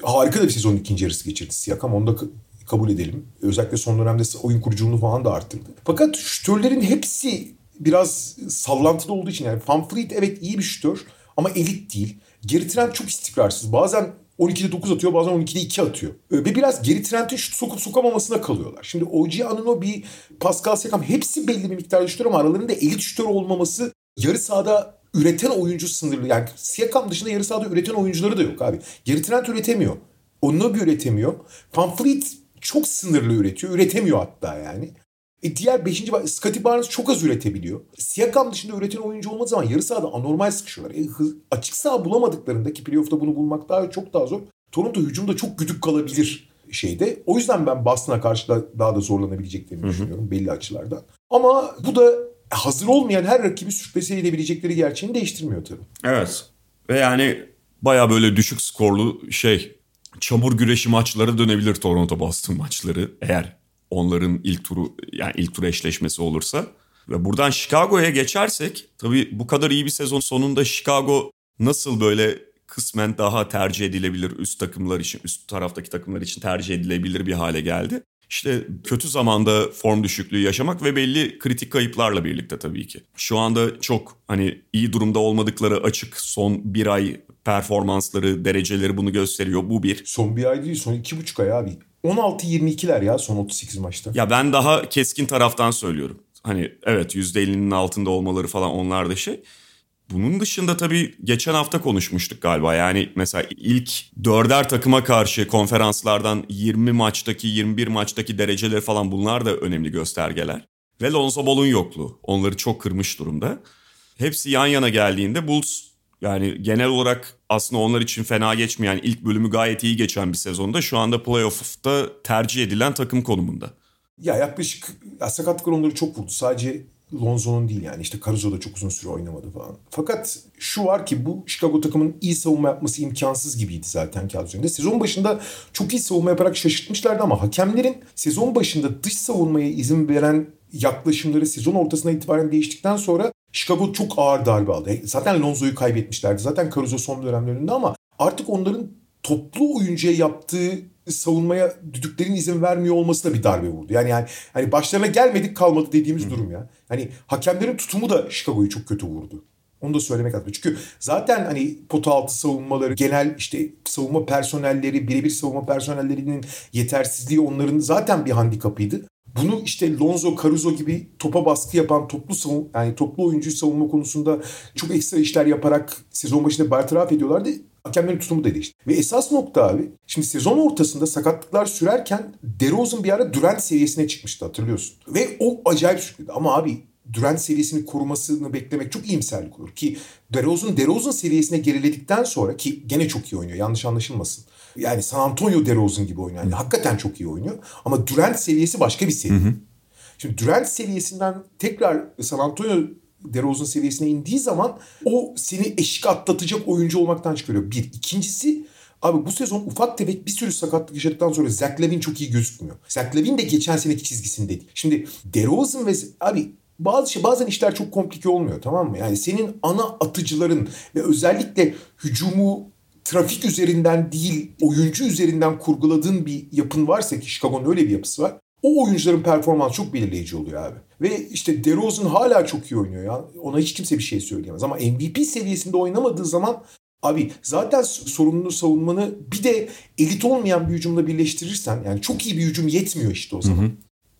harika da bir sezon ikinci yarısı geçirdi Siakam. Onu da kabul edelim. Özellikle son dönemde oyun kuruculuğunu falan da arttırdı. Fakat şütörlerin hepsi biraz sallantıda olduğu için yani Van Fleet evet iyi bir şütör ama elit değil. Geri Trent çok istikrarsız. Bazen 12'de 9 atıyor bazen 12'de 2 atıyor. Ee, ve biraz geri Trent'in şut sokup sokamamasına kalıyorlar. Şimdi OG Anunoby, Pascal Siakam hepsi belli bir miktarda şutör ama aralarında elit şutör olmaması yarı sahada üreten oyuncu sınırlı. Yani Siakam dışında yarı sahada üreten oyuncuları da yok abi. Geri Trent üretemiyor. Onunoby üretemiyor. Pamphlet çok sınırlı üretiyor. Üretemiyor hatta yani. E diğer 5. Scottie Barnes çok az üretebiliyor. Siakam dışında üreten oyuncu olmadığı zaman yarı sahada anormal sıkışıyorlar. E, hız, açık saha bulamadıklarında ki playoff'ta bunu bulmak daha çok daha zor. Toronto hücumda çok güdük kalabilir şeyde. O yüzden ben Boston'a karşı da daha da zorlanabileceklerini Hı-hı. düşünüyorum belli açılardan. Ama bu da hazır olmayan her rakibi sürprize edebilecekleri gerçeğini değiştirmiyor tabii. Evet. Ve yani baya böyle düşük skorlu şey çamur güreşi maçları dönebilir Toronto Boston maçları eğer onların ilk turu yani ilk tur eşleşmesi olursa. Ve buradan Chicago'ya geçersek tabii bu kadar iyi bir sezon sonunda Chicago nasıl böyle kısmen daha tercih edilebilir üst takımlar için, üst taraftaki takımlar için tercih edilebilir bir hale geldi. İşte kötü zamanda form düşüklüğü yaşamak ve belli kritik kayıplarla birlikte tabii ki. Şu anda çok hani iyi durumda olmadıkları açık son bir ay performansları, dereceleri bunu gösteriyor. Bu bir. Son bir ay değil, son iki buçuk ay abi. 16-22'ler ya son 38 maçta. Ya ben daha keskin taraftan söylüyorum. Hani evet %50'nin altında olmaları falan onlar da şey. Bunun dışında tabii geçen hafta konuşmuştuk galiba. Yani mesela ilk dörder takıma karşı konferanslardan 20 maçtaki 21 maçtaki dereceleri falan bunlar da önemli göstergeler. Ve Lonzo Ball'un yokluğu onları çok kırmış durumda. Hepsi yan yana geldiğinde Bulls yani genel olarak aslında onlar için fena geçmeyen ilk bölümü gayet iyi geçen bir sezonda şu anda playoff'ta tercih edilen takım konumunda. Ya yaklaşık ya sakatlıklar onları çok vurdu. Sadece Lonzo'nun değil yani işte Caruso da çok uzun süre oynamadı falan. Fakat şu var ki bu Chicago takımının iyi savunma yapması imkansız gibiydi zaten kağıt üzerinde. Sezon başında çok iyi savunma yaparak şaşırtmışlardı ama hakemlerin sezon başında dış savunmaya izin veren yaklaşımları sezon ortasına itibaren değiştikten sonra Chicago çok ağır darbe aldı. Zaten Lonzo'yu kaybetmişlerdi. Zaten Caruso son dönemlerinde ama artık onların toplu oyuncuya yaptığı savunmaya düdüklerin izin vermiyor olması da bir darbe vurdu. Yani yani hani başlarına gelmedik kalmadı dediğimiz Hı. durum ya. Hani hakemlerin tutumu da Chicago'yu çok kötü vurdu. Onu da söylemek lazım. Çünkü zaten hani pota altı savunmaları, genel işte savunma personelleri, birebir savunma personellerinin yetersizliği onların zaten bir handikapıydı. Bunu işte Lonzo, Caruso gibi topa baskı yapan toplu savun yani toplu oyuncuyu savunma konusunda çok ekstra işler yaparak sezon başında bertaraf ediyorlardı. Hakemlerin tutumu da değişti. Ve esas nokta abi şimdi sezon ortasında sakatlıklar sürerken DeRozan bir ara Durant seviyesine çıkmıştı hatırlıyorsun. Ve o acayip sürükledi. Ama abi Durant seviyesini korumasını beklemek çok iyimserlik olur. Ki DeRozan, DeRozan seviyesine geriledikten sonra ki gene çok iyi oynuyor yanlış anlaşılmasın. Yani San Antonio DeRozan gibi oynuyor. Yani hakikaten çok iyi oynuyor. Ama Durant seviyesi başka bir seviye. Hı hı. Şimdi Durant seviyesinden tekrar San Antonio DeRozan seviyesine indiği zaman o seni eşik atlatacak oyuncu olmaktan çıkarıyor. Bir. İkincisi Abi bu sezon ufak tefek bir sürü sakatlık yaşadıktan sonra Zach Lavin çok iyi gözükmüyor. Zach Lavin de geçen seneki çizgisinde değil. Şimdi DeRozan ve abi bazı şey bazen işler çok komplike olmuyor tamam mı? Yani senin ana atıcıların ve özellikle hücumu trafik üzerinden değil oyuncu üzerinden kurguladığın bir yapın varsa ki Chicago'nun öyle bir yapısı var. O oyuncuların performansı çok belirleyici oluyor abi. Ve işte DeRozan hala çok iyi oynuyor ya. Ona hiç kimse bir şey söyleyemez. Ama MVP seviyesinde oynamadığı zaman abi zaten sorumluluğu savunmanı bir de elit olmayan bir hücumla birleştirirsen yani çok iyi bir hücum yetmiyor işte o zaman. Hı hı.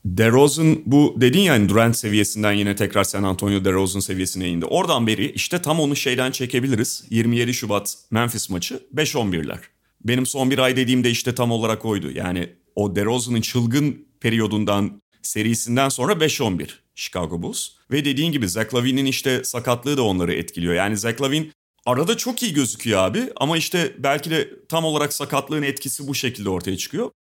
DeRozan bu dedin ya hani Durant seviyesinden yine tekrar San Antonio DeRozan seviyesine indi. Oradan beri işte tam onu şeyden çekebiliriz. 27 Şubat Memphis maçı 5-11'ler. Benim son bir ay dediğimde işte tam olarak oydu. Yani o DeRozan'ın çılgın periyodundan serisinden sonra 5-11 Chicago Bulls. Ve dediğin gibi Zach Lavin'in işte sakatlığı da onları etkiliyor. Yani Zach Lavin arada çok iyi gözüküyor abi ama işte belki de tam olarak sakatlığın etkisi bu şekilde ortaya çıkıyor.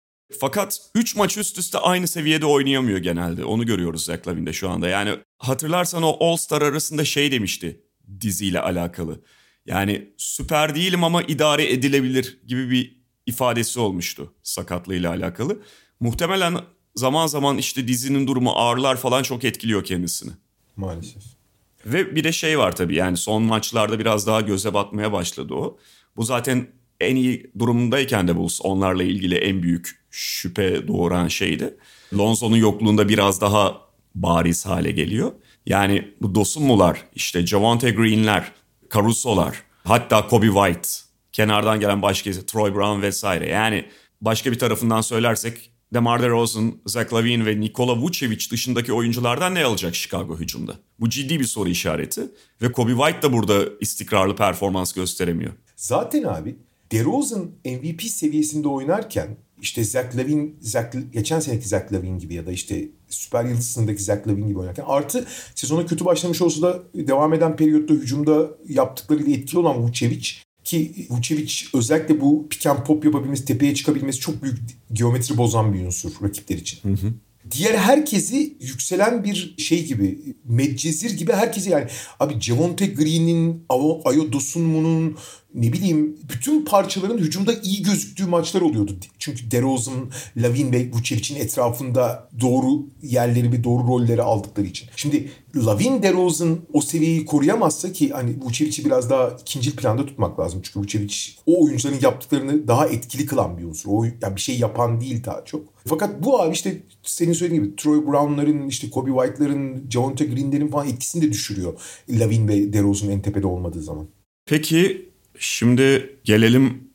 Fakat 3 maç üst üste aynı seviyede oynayamıyor genelde. Onu görüyoruz Zach Lavin'de şu anda. Yani hatırlarsan o All-Star arasında şey demişti diziyle alakalı. Yani süper değilim ama idare edilebilir gibi bir ifadesi olmuştu sakatlığıyla alakalı. Muhtemelen zaman zaman işte dizinin durumu ağrılar falan çok etkiliyor kendisini. Maalesef. Ve bir de şey var tabii yani son maçlarda biraz daha göze batmaya başladı o. Bu zaten en iyi durumundayken de Bulls onlarla ilgili en büyük şüphe doğuran şeydi. Lonzo'nun yokluğunda biraz daha bariz hale geliyor. Yani bu Dosunmular, işte Javante Green'ler, Caruso'lar, hatta Kobe White kenardan gelen başka Troy Brown vesaire. Yani başka bir tarafından söylersek DeMar DeRozan, Zach Lavine ve Nikola Vucevic dışındaki oyunculardan ne alacak Chicago hücumda? Bu ciddi bir soru işareti ve Kobe White da burada istikrarlı performans gösteremiyor. Zaten abi DeRozan MVP seviyesinde oynarken işte Zach Lavine, Zach, geçen seneki Zach Lavine gibi ya da işte süper yıldız sınırındaki Zach Lavine gibi oynarken artı sezona kötü başlamış olsa da devam eden periyotta hücumda yaptıklarıyla etkili olan Vucevic ki Vucevic özellikle bu pick and pop yapabilmesi, tepeye çıkabilmesi çok büyük geometri bozan bir unsur rakipler için. Hı hı. Diğer herkesi yükselen bir şey gibi, Medcezir gibi herkesi yani abi Javonte Green'in, Ayo Dosunmu'nun, ne bileyim bütün parçaların hücumda iyi gözüktüğü maçlar oluyordu. Çünkü DeRozan, Lavin ve Vucevic'in etrafında doğru yerleri ve doğru rolleri aldıkları için. Şimdi Lavin, DeRozan o seviyeyi koruyamazsa ki hani Vucevic'i biraz daha ikinci planda tutmak lazım. Çünkü Vucevic o oyuncuların yaptıklarını daha etkili kılan bir unsur. O yani bir şey yapan değil daha çok. Fakat bu abi işte senin söylediğin gibi Troy Brown'ların, işte Kobe White'ların, Javonte Green'lerin falan etkisini de düşürüyor. Lavin ve DeRozan en tepede olmadığı zaman. Peki Şimdi gelelim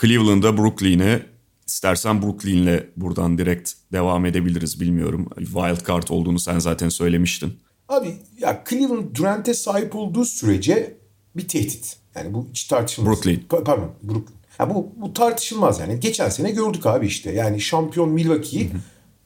Cleveland'a, Brooklyn'e. İstersen Brooklyn'le buradan direkt devam edebiliriz bilmiyorum. Wild card olduğunu sen zaten söylemiştin. Abi ya Cleveland Durant'e sahip olduğu sürece bir tehdit. Yani bu hiç tartışılmaz. Brooklyn. Pa- pardon Brooklyn. Ya bu, bu tartışılmaz yani. Geçen sene gördük abi işte. Yani şampiyon Milwaukee'yi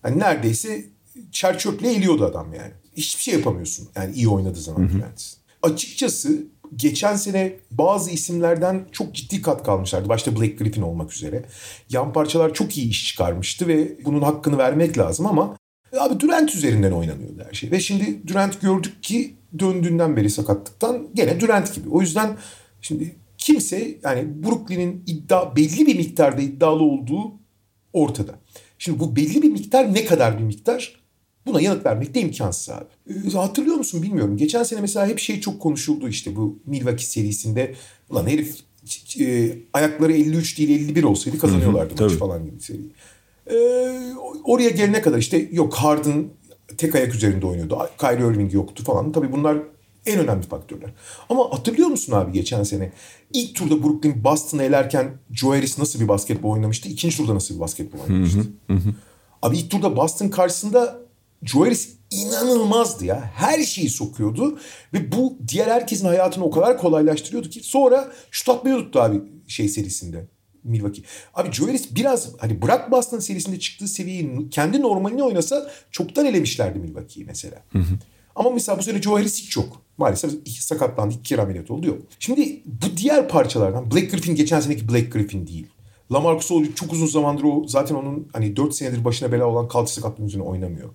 yani neredeyse çerçöple eliyordu adam yani. Hiçbir şey yapamıyorsun. Yani iyi oynadığı zaman Durant. Açıkçası geçen sene bazı isimlerden çok ciddi katkı almışlardı. Başta Blake Griffin olmak üzere. Yan parçalar çok iyi iş çıkarmıştı ve bunun hakkını vermek lazım ama abi Durant üzerinden oynanıyordu her şey. Ve şimdi Durant gördük ki döndüğünden beri sakatlıktan gene Durant gibi. O yüzden şimdi kimse yani Brooklyn'in iddia belli bir miktarda iddialı olduğu ortada. Şimdi bu belli bir miktar ne kadar bir miktar? Buna yanıt vermek de imkansız abi. Ee, hatırlıyor musun bilmiyorum. Geçen sene mesela hep şey çok konuşuldu işte bu Milwaukee serisinde. Ulan herif e, ayakları 53 değil 51 olsaydı kazanıyorlardı maç falan gibi seri. E, oraya gelene kadar işte yok Harden tek ayak üzerinde oynuyordu. Kyrie Irving yoktu falan. Tabii bunlar en önemli faktörler. Ama hatırlıyor musun abi geçen sene? ilk turda Brooklyn Boston'ı elerken Joe Harris nasıl bir basketbol oynamıştı? İkinci turda nasıl bir basketbol oynamıştı? Hı hı, hı. Abi ilk turda Boston karşısında Joe Harris inanılmazdı ya. Her şeyi sokuyordu ve bu diğer herkesin hayatını o kadar kolaylaştırıyordu ki sonra şut atmayı tuttu abi şey serisinde. Milwaukee. Abi Joe Harris biraz hani bırak Boston serisinde çıktığı seviyeyi kendi normalini oynasa çoktan elemişlerdi Milwaukee'yi mesela. Hı hı. Ama mesela bu sene Joe Harris hiç yok. Maalesef iki sakatlandı, iki kere ameliyat oldu yok. Şimdi bu diğer parçalardan Blake Griffin geçen seneki Blake Griffin değil. Lamarcus Aldridge çok uzun zamandır o zaten onun hani 4 senedir başına bela olan kalça sakatlığının üzerine oynamıyor.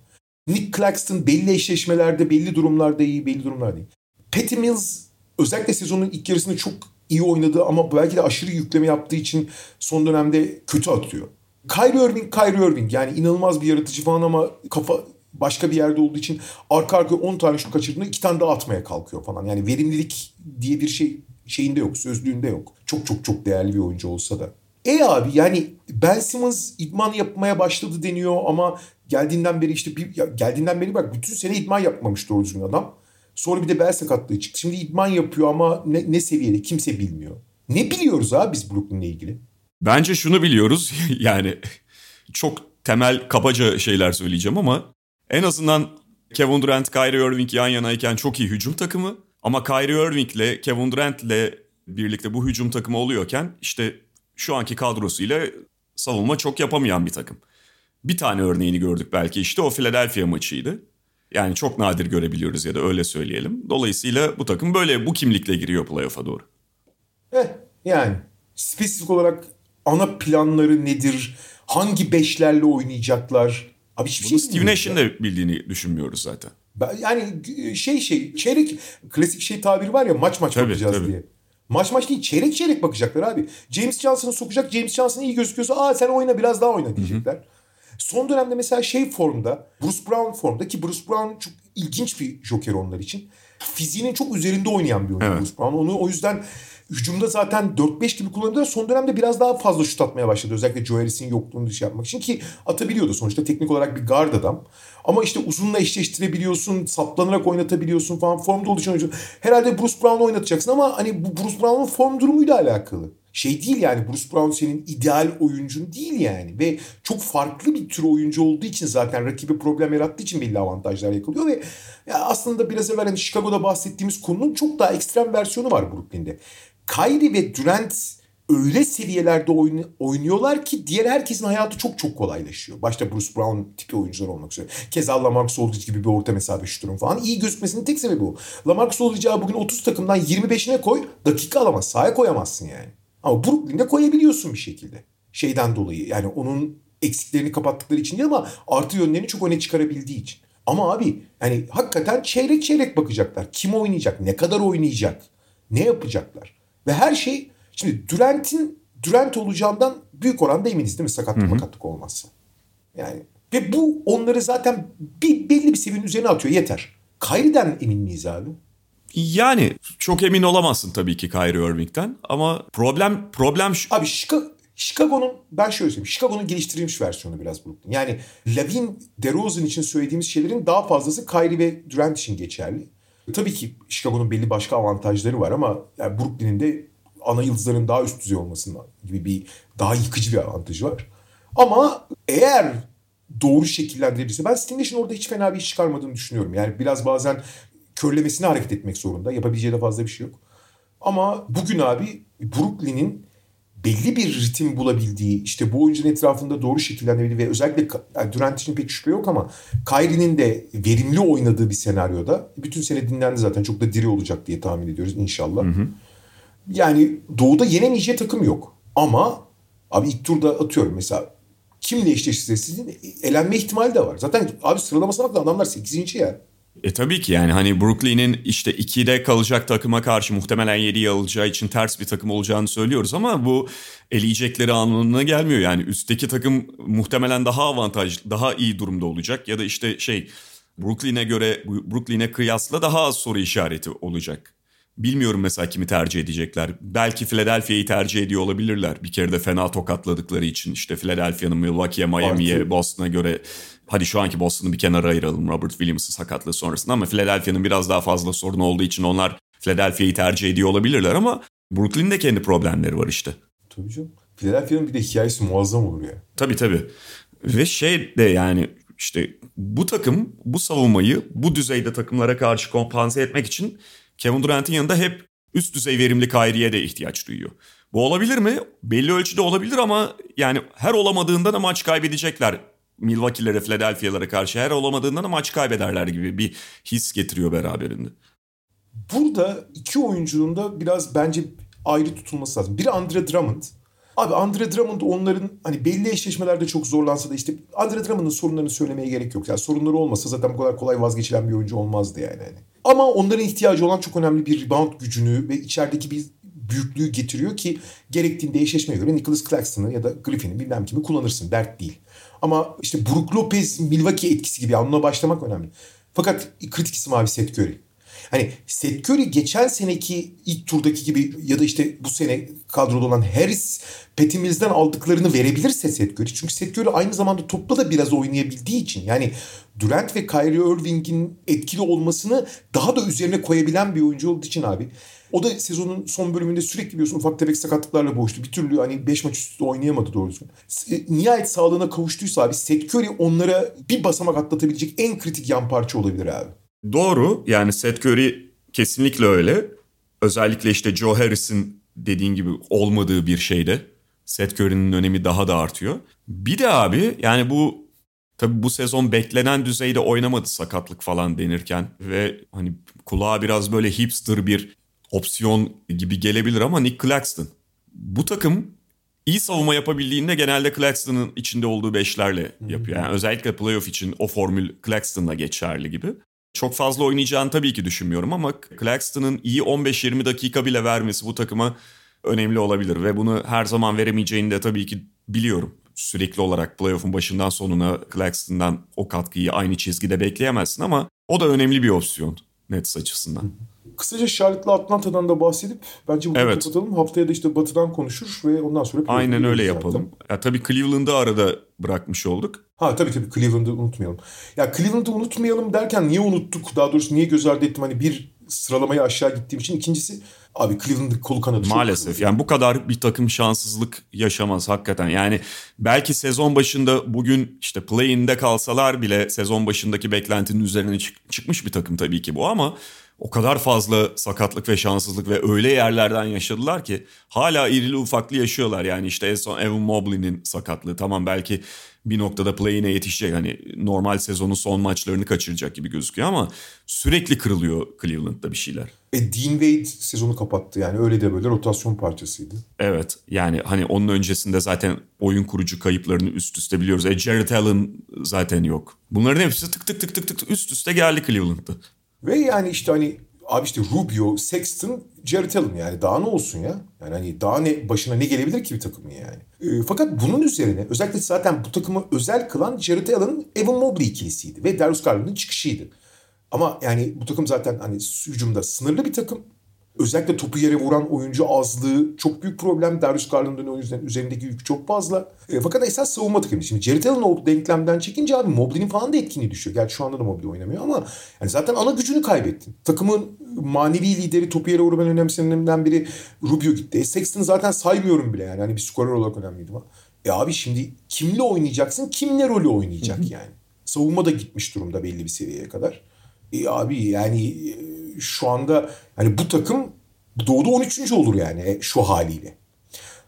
Nick Claxton belli eşleşmelerde, belli durumlarda iyi, belli durumlarda iyi. Patty Mills özellikle sezonun ilk yarısında çok iyi oynadı ama belki de aşırı yükleme yaptığı için son dönemde kötü atıyor. Kyrie Irving, Kyrie Irving yani inanılmaz bir yaratıcı falan ama kafa başka bir yerde olduğu için arka arka 10 tane şut kaçırdığında 2 tane daha atmaya kalkıyor falan. Yani verimlilik diye bir şey şeyinde yok, sözlüğünde yok. Çok çok çok değerli bir oyuncu olsa da. E abi yani Ben Simmons idman yapmaya başladı deniyor ama geldiğinden beri işte bir, ya geldiğinden beri bak bütün sene idman yapmamış doğru düzgün adam. Sonra bir de bel sakatlığı çıktı. Şimdi idman yapıyor ama ne, ne seviyede kimse bilmiyor. Ne biliyoruz abi biz Brooklyn'le ilgili? Bence şunu biliyoruz yani çok temel kabaca şeyler söyleyeceğim ama en azından Kevin Durant, Kyrie Irving yan yanayken çok iyi hücum takımı. Ama Kyrie Irving ile Kevin Durant ile birlikte bu hücum takımı oluyorken işte şu anki kadrosuyla savunma çok yapamayan bir takım. Bir tane örneğini gördük belki işte o Philadelphia maçıydı. Yani çok nadir görebiliyoruz ya da öyle söyleyelim. Dolayısıyla bu takım böyle bu kimlikle giriyor playoff'a doğru. Eh yani spesifik olarak ana planları nedir? Hangi beşlerle oynayacaklar? Abi hiçbir Bunu şey Steve Nash'in de bildiğini düşünmüyoruz zaten. Yani şey şey çeyrek klasik şey tabiri var ya maç maç tabii, bakacağız tabii. diye. Maç maç değil çeyrek çeyrek bakacaklar abi. James Johnson'ı sokacak. James Johnson iyi gözüküyorsa aa sen oyna biraz daha oyna diyecekler. Hı hı. Son dönemde mesela şey formda Bruce Brown formda ki Bruce Brown çok ilginç bir joker onlar için. Fiziğinin çok üzerinde oynayan bir oyuncu evet. Bruce Brown. Onu o yüzden hücumda zaten 4-5 gibi kullanıyorlar. Son dönemde biraz daha fazla şut atmaya başladı. Özellikle Joe Harris'in yokluğunu şey yapmak için ki atabiliyordu sonuçta teknik olarak bir guard adam. Ama işte uzunla eşleştirebiliyorsun, saplanarak oynatabiliyorsun falan formda olduğu için oyuncu. Herhalde Bruce Brown'u oynatacaksın ama hani bu Bruce Brown'un form durumuyla alakalı. Şey değil yani Bruce Brown senin ideal oyuncun değil yani. Ve çok farklı bir tür oyuncu olduğu için zaten rakibi problem yarattığı için belli avantajlar yakalıyor. Ve ya aslında biraz evvel hani Chicago'da bahsettiğimiz konunun çok daha ekstrem versiyonu var Brooklyn'de. Kyrie ve Durant öyle seviyelerde oynuyorlar ki diğer herkesin hayatı çok çok kolaylaşıyor. Başta Bruce Brown tipi oyuncular olmak üzere. Keza Lamarcus Aldridge gibi bir orta mesafe şutörün falan. iyi gözükmesinin tek sebebi o. Lamarcus Aldridge'ı bugün 30 takımdan 25'ine koy dakika alamaz. Sahaya koyamazsın yani. Ama Brooklyn'de koyabiliyorsun bir şekilde. Şeyden dolayı yani onun eksiklerini kapattıkları için değil ama artı yönlerini çok öne çıkarabildiği için. Ama abi yani hakikaten çeyrek çeyrek bakacaklar. Kim oynayacak? Ne kadar oynayacak? Ne yapacaklar? Ve her şey Şimdi Durant'in Durant olacağından büyük oranda eminiz değil mi sakatlık Hı-hı. makatlık olmazsa. Yani ve bu onları zaten bir belli bir seviyenin üzerine atıyor yeter. Kyrie'den emin miyiz abi? Yani çok emin olamazsın tabii ki Kyrie Irving'den ama problem problem şu. Abi Chicago, Chicago'nun ben şöyle söyleyeyim. Chicago'nun geliştirilmiş versiyonu biraz Brooklyn. Yani Lavin, DeRozan için söylediğimiz şeylerin daha fazlası Kyrie ve Durant için geçerli. Tabii ki Chicago'nun belli başka avantajları var ama yani Brooklyn'in de ana yıldızların daha üst düzey olmasından gibi bir daha yıkıcı bir avantajı var. Ama eğer doğru şekillendirebilirse ben Steve orada hiç fena bir iş çıkarmadığını düşünüyorum. Yani biraz bazen körlemesine hareket etmek zorunda. Yapabileceği de fazla bir şey yok. Ama bugün abi Brooklyn'in belli bir ritim bulabildiği, işte bu oyuncunun etrafında doğru şekillendirebildiği ve özellikle yani Durant için pek şüphe yok ama Kyrie'nin de verimli oynadığı bir senaryoda bütün sene dinlendi zaten çok da diri olacak diye tahmin ediyoruz inşallah. Hı hı yani doğuda yenemeyeceği takım yok. Ama abi ilk turda atıyorum mesela kimle eşleşirse sizin elenme ihtimali de var. Zaten abi sıralamasına bakın adamlar 8. ya. E tabii ki yani hani Brooklyn'in işte 2'de kalacak takıma karşı muhtemelen 7'yi alacağı için ters bir takım olacağını söylüyoruz ama bu eleyecekleri anlamına gelmiyor. Yani üstteki takım muhtemelen daha avantajlı, daha iyi durumda olacak ya da işte şey Brooklyn'e göre Brooklyn'e kıyasla daha az soru işareti olacak. Bilmiyorum mesela kimi tercih edecekler. Belki Philadelphia'yı tercih ediyor olabilirler. Bir kere de fena tokatladıkları için işte Philadelphia'nın Milwaukee'ye, Miami'ye, Boston'a göre hadi şu anki Boston'ı bir kenara ayıralım Robert Williams'ın sakatlığı sonrasında ama Philadelphia'nın biraz daha fazla sorun olduğu için onlar Philadelphia'yı tercih ediyor olabilirler ama Brooklyn'de kendi problemleri var işte. Tabii canım. Philadelphia'nın bir de hikayesi muazzam olur ya. Tabii tabii. Ve şey de yani işte bu takım bu savunmayı bu düzeyde takımlara karşı kompanse etmek için Kevin Durant'in yanında hep üst düzey verimli Kyrie'ye de ihtiyaç duyuyor. Bu olabilir mi? Belli ölçüde olabilir ama yani her olamadığında da maç kaybedecekler. Milwaukee'lere, Philadelphia'lara karşı her olamadığında da maç kaybederler gibi bir his getiriyor beraberinde. Burada iki oyuncunun da biraz bence ayrı tutulması lazım. Biri Andre Drummond. Abi Andre Drummond onların hani belli eşleşmelerde çok zorlansa da işte Andre Drummond'ın sorunlarını söylemeye gerek yok. Yani sorunları olmasa zaten bu kadar kolay vazgeçilen bir oyuncu olmazdı yani. Hani. Ama onların ihtiyacı olan çok önemli bir rebound gücünü ve içerideki bir büyüklüğü getiriyor ki gerektiğinde eşleşmeye göre Nicholas Claxton'ı ya da Griffin'i bilmem kimi kullanırsın. Dert değil. Ama işte Brook Lopez Milwaukee etkisi gibi anına başlamak önemli. Fakat kritik isim abi Seth Curry. Hani Seth Curry geçen seneki ilk turdaki gibi ya da işte bu sene kadroda olan Harris, Patty Mills'den aldıklarını verebilirse Seth Curry. Çünkü Seth Curry aynı zamanda topla da biraz oynayabildiği için yani Durant ve Kyrie Irving'in etkili olmasını daha da üzerine koyabilen bir oyuncu olduğu için abi. O da sezonun son bölümünde sürekli biliyorsun ufak tefek sakatlıklarla boğuştu. Bir türlü hani 5 maç üstü oynayamadı doğru düzgün. E, nihayet sağlığına kavuştuysa abi Seth Curry onlara bir basamak atlatabilecek en kritik yan parça olabilir abi. Doğru. Yani Seth Curry kesinlikle öyle. Özellikle işte Joe Harris'in dediğin gibi olmadığı bir şeyde Seth Curry'nin önemi daha da artıyor. Bir de abi yani bu tabi bu sezon beklenen düzeyde oynamadı sakatlık falan denirken ve hani kulağa biraz böyle hipster bir opsiyon gibi gelebilir ama Nick Claxton. Bu takım iyi savunma yapabildiğinde genelde Claxton'ın içinde olduğu beşlerle yapıyor. Yani özellikle playoff için o formül Claxton'la geçerli gibi. Çok fazla oynayacağını tabii ki düşünmüyorum ama Claxton'ın iyi 15-20 dakika bile vermesi bu takıma önemli olabilir. Ve bunu her zaman veremeyeceğini de tabii ki biliyorum. Sürekli olarak playoff'un başından sonuna Claxton'dan o katkıyı aynı çizgide bekleyemezsin ama o da önemli bir opsiyon Nets açısından. Kısaca Charlotte'la Atlanta'dan da bahsedip bence bunu evet. kapatalım. Haftaya da işte Batı'dan konuşur ve ondan sonra... Aynen öyle yapalım. Zaten. Ya tabii Cleveland'ı arada bırakmış olduk. Ha tabii tabii Cleveland'ı unutmayalım. Ya Cleveland'ı unutmayalım derken niye unuttuk? Daha doğrusu niye göz ardı ettim? Hani bir sıralamaya aşağı gittiğim için. ikincisi abi Cleveland'ın kolu kanadı çok Maalesef yani bu kadar bir takım şanssızlık yaşamaz hakikaten. Yani belki sezon başında bugün işte play-in'de kalsalar bile sezon başındaki beklentinin üzerine çık- çıkmış bir takım tabii ki bu ama o kadar fazla sakatlık ve şanssızlık ve öyle yerlerden yaşadılar ki hala irili ufaklı yaşıyorlar. Yani işte en son Evan Mobley'nin sakatlığı tamam belki bir noktada play-in'e yetişecek. Hani normal sezonun son maçlarını kaçıracak gibi gözüküyor ama sürekli kırılıyor Cleveland'da bir şeyler. E, Dean Wade sezonu kapattı yani öyle de böyle rotasyon parçasıydı. Evet yani hani onun öncesinde zaten oyun kurucu kayıplarını üst üste biliyoruz. E Jared Allen zaten yok. Bunların hepsi tık tık tık tık tık üst üste geldi Cleveland'da. Ve yani işte hani abi işte Rubio, Sexton, Jared Allen yani daha ne olsun ya? Yani hani daha ne başına ne gelebilir ki bir takımın yani? E, fakat bunun üzerine özellikle zaten bu takımı özel kılan Jared Allen'ın Evan Mobley ikilisiydi ve Darius Garland'ın çıkışıydı. Ama yani bu takım zaten hani hücumda sınırlı bir takım. Özellikle topu yere vuran oyuncu azlığı çok büyük problem. Darius Garland'ın o yüzden üzerindeki yük çok fazla. E, fakat esas savunma takımı. Şimdi Jared Allen o denklemden çekince abi Mobley'nin falan da etkinliği düşüyor. Gerçi şu anda da Mobley oynamıyor ama yani zaten ana gücünü kaybettin. Takımın manevi lideri topu yere vurmanın önemlisinden biri Rubio gitti. E, Sexton zaten saymıyorum bile yani. Hani bir skorer olarak önemliydi ama. E abi şimdi kimle oynayacaksın? Kimle rolü oynayacak yani? Savunma da gitmiş durumda belli bir seviyeye kadar. E abi yani e, şu anda hani bu takım doğuda 13. olur yani e, şu haliyle.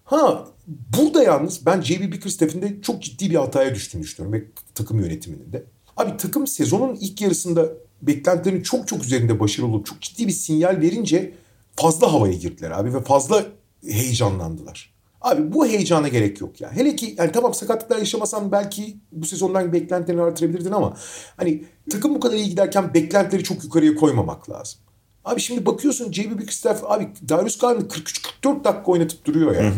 Ha burada yalnız ben J.B. Bickerstaff'in de çok ciddi bir hataya düştüğünü düşünüyorum ve takım yönetiminin de. Abi takım sezonun ilk yarısında beklentilerin çok çok üzerinde başarılı olup çok ciddi bir sinyal verince fazla havaya girdiler abi ve fazla heyecanlandılar. Abi bu heyecana gerek yok ya. Hele ki yani tamam sakatlıklar yaşamasan belki bu sezondan beklentilerini artırabilirdin ama hani takım bu kadar iyi giderken beklentileri çok yukarıya koymamak lazım. Abi şimdi bakıyorsun J.B. Bickerstaff abi Darius Garland'ı 43-44 dakika oynatıp duruyor ya.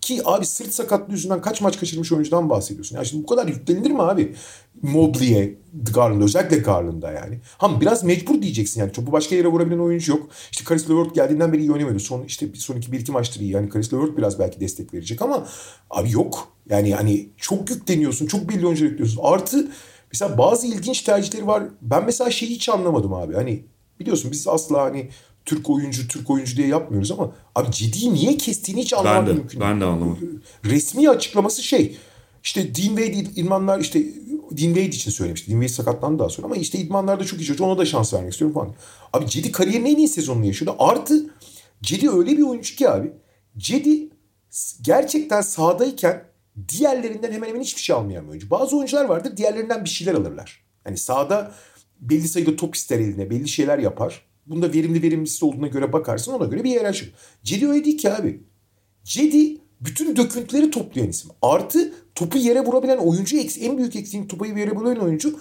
Ki abi sırt sakatlığı yüzünden kaç maç kaçırmış oyuncudan bahsediyorsun. Yani şimdi bu kadar yüklenilir mi abi? Mobley'e, Garland'a özellikle Garland'a yani. Ham biraz mecbur diyeceksin yani. Topu başka yere vurabilen oyuncu yok. İşte Karis LeVert geldiğinden beri iyi oynamıyordu. Son işte son iki bir iki maçtır iyi. Yani Karis LeVert biraz belki destek verecek ama abi yok. Yani hani çok yükleniyorsun. Çok belli oyuncular yükleniyorsun. Artı mesela bazı ilginç tercihleri var. Ben mesela şeyi hiç anlamadım abi. Hani biliyorsun biz asla hani Türk oyuncu Türk oyuncu diye yapmıyoruz ama abi ciddi niye kestiğini hiç anlamam de, mümkün ben de anlamadım. Resmi açıklaması şey işte Dean Wade idmanlar işte Dean Wade için söylemişti. Dean Wade sakatlandı daha sonra ama işte idmanlarda çok iyi çocuk ona da şans vermek istiyorum falan. Abi Cedi kariyerin en iyi sezonunu yaşıyordu. Artı Cedi öyle bir oyuncu ki abi. Cedi gerçekten sahadayken diğerlerinden hemen hemen hiçbir şey almayan bir oyuncu. Bazı oyuncular vardır diğerlerinden bir şeyler alırlar. Yani sahada belli sayıda top ister eline, belli şeyler yapar. Bunda verimli verimlisi olduğuna göre bakarsın ona göre bir hiyerarşi. Cedi öyle değil ki abi. Cedi bütün döküntüleri toplayan isim. Artı topu yere vurabilen oyuncu en büyük eksiğin topu yere vurabilen oyuncu.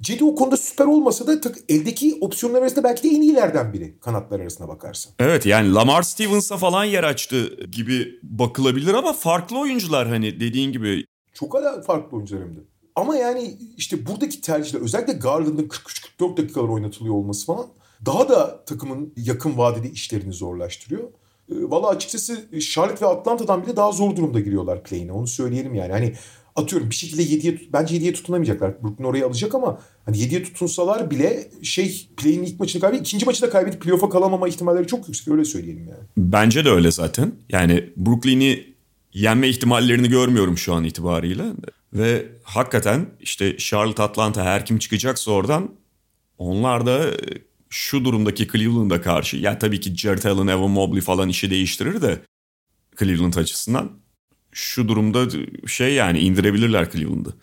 Cedi o konuda süper olmasa da tak, eldeki opsiyonlar arasında belki de en iyilerden biri kanatlar arasına bakarsın. Evet yani Lamar Stevens'a falan yer açtı gibi bakılabilir ama farklı oyuncular hani dediğin gibi. Çok farklı oyuncular hem de. Ama yani işte buradaki tercihler özellikle Garland'ın 43-44 dakikalar oynatılıyor olması falan daha da takımın yakın vadede işlerini zorlaştırıyor. Valla açıkçası Charlotte ve Atlanta'dan bile daha zor durumda giriyorlar play'ine. Onu söyleyelim yani. Hani atıyorum bir şekilde 7'ye bence 7'ye tutunamayacaklar. Brooklyn orayı alacak ama hani 7'ye tutunsalar bile şey play'in ilk maçını kaybedip ikinci maçı da kaybedip playoff'a kalamama ihtimalleri çok yüksek. Öyle söyleyelim yani. Bence de öyle zaten. Yani Brooklyn'i yenme ihtimallerini görmüyorum şu an itibariyle. Ve hakikaten işte Charlotte Atlanta her kim çıkacaksa oradan onlar da şu durumdaki Cleveland'a karşı ya tabii ki Jared Allen, Evan Mobley falan işi değiştirir de Cleveland açısından şu durumda şey yani indirebilirler Cleveland'ı.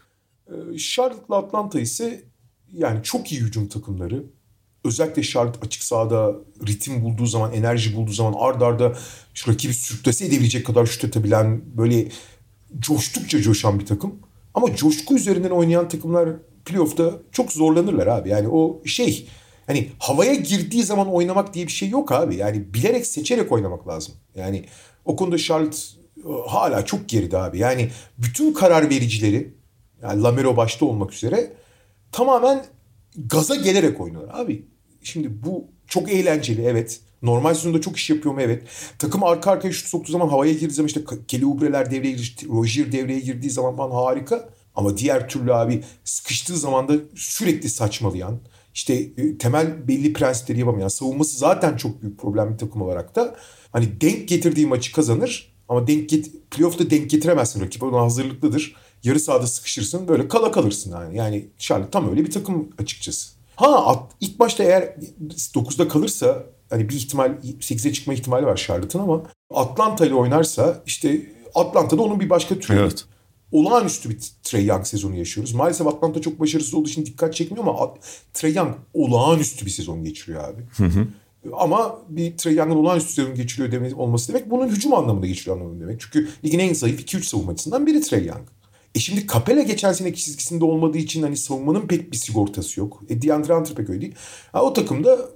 Charlotte'la Atlanta ise yani çok iyi hücum takımları. Özellikle Charlotte açık sahada ritim bulduğu zaman, enerji bulduğu zaman ard arda şu rakibi sürüklese edebilecek kadar şut atabilen böyle coştukça coşan bir takım. Ama coşku üzerinden oynayan takımlar playoff'ta çok zorlanırlar abi. Yani o şey hani havaya girdiği zaman oynamak diye bir şey yok abi. Yani bilerek seçerek oynamak lazım. Yani o konuda Charlotte hala çok geride abi. Yani bütün karar vericileri yani Lamelo başta olmak üzere tamamen gaza gelerek oynuyorlar. Abi şimdi bu çok eğlenceli evet. Normal sezonda çok iş yapıyor mu evet. Takım arka arkaya şut soktuğu zaman havaya girdiği zaman işte Kelly Oubre'ler devreye girdi, Rozier devreye girdiği zaman falan harika. Ama diğer türlü abi sıkıştığı zaman da sürekli saçmalayan, işte e, temel belli prensipleri yapamayan, savunması zaten çok büyük problem bir takım olarak da hani denk getirdiği maçı kazanır ama denk get playoff'ta denk getiremezsin. Rakip ona hazırlıklıdır. Yarı sahada sıkışırsın. Böyle kala kalırsın yani. Yani Charlotte tam öyle bir takım açıkçası. Ha ilk başta eğer 9'da kalırsa hani bir ihtimal 8'e çıkma ihtimali var Charlotte'ın ama Atlanta ile oynarsa işte Atlanta'da onun bir başka türü. Evet. Olağanüstü bir Trey Young sezonu yaşıyoruz. Maalesef Atlanta çok başarısız olduğu için dikkat çekmiyor ama Trey Young olağanüstü bir sezon geçiriyor abi. Hı hı. Ama bir Trey Young'ın olağanüstü sezon geçiriyor demek, olması demek bunun hücum anlamında geçiriyor anlamında demek. Çünkü ligin en zayıf 2-3 savunmacısından biri Trey Young. E şimdi Capella geçen seneki çizgisinde olmadığı için hani savunmanın pek bir sigortası yok. E DeAndre Hunter pek öyle değil. Ha, o takımda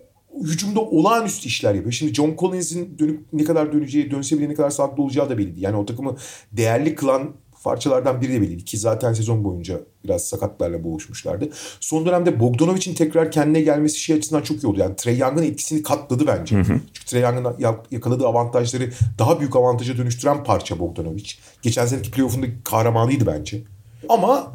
hücumda olağanüstü işler yapıyor. Şimdi John Collins'in dönüp ne kadar döneceği, dönse bile ne kadar sağlıklı olacağı da belli. Yani o takımı değerli kılan parçalardan biri de belliydi ki zaten sezon boyunca biraz sakatlarla boğuşmuşlardı. Son dönemde Bogdanovic'in tekrar kendine gelmesi şey açısından çok iyi oldu. Yani Trey Young'ın etkisini katladı bence. Hı hı. Çünkü Trey Young'ın yakaladığı avantajları daha büyük avantaja dönüştüren parça Bogdanovic. Geçen seneki playoff'undaki kahramanıydı bence. Ama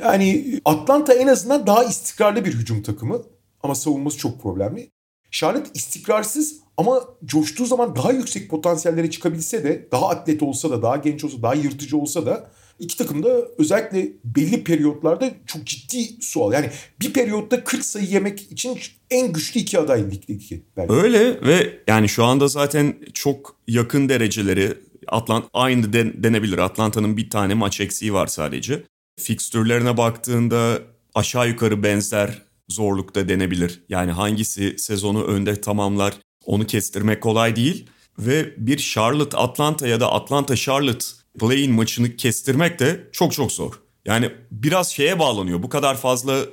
yani Atlanta en azından daha istikrarlı bir hücum takımı. Ama savunması çok problemli. Charlotte istikrarsız ama coştuğu zaman daha yüksek potansiyellere çıkabilse de daha atlet olsa da daha genç olsa daha yırtıcı olsa da iki takım da özellikle belli periyotlarda çok ciddi sual. Yani bir periyotta 40 sayı yemek için en güçlü iki aday ligdeki. Belki. Öyle ve yani şu anda zaten çok yakın dereceleri Atlant aynı den, denebilir. Atlanta'nın bir tane maç eksiği var sadece. Fikstürlerine baktığında aşağı yukarı benzer zorlukta denebilir. Yani hangisi sezonu önde tamamlar onu kestirmek kolay değil. Ve bir Charlotte Atlanta ya da Atlanta Charlotte play-in maçını kestirmek de çok çok zor. Yani biraz şeye bağlanıyor. Bu kadar fazla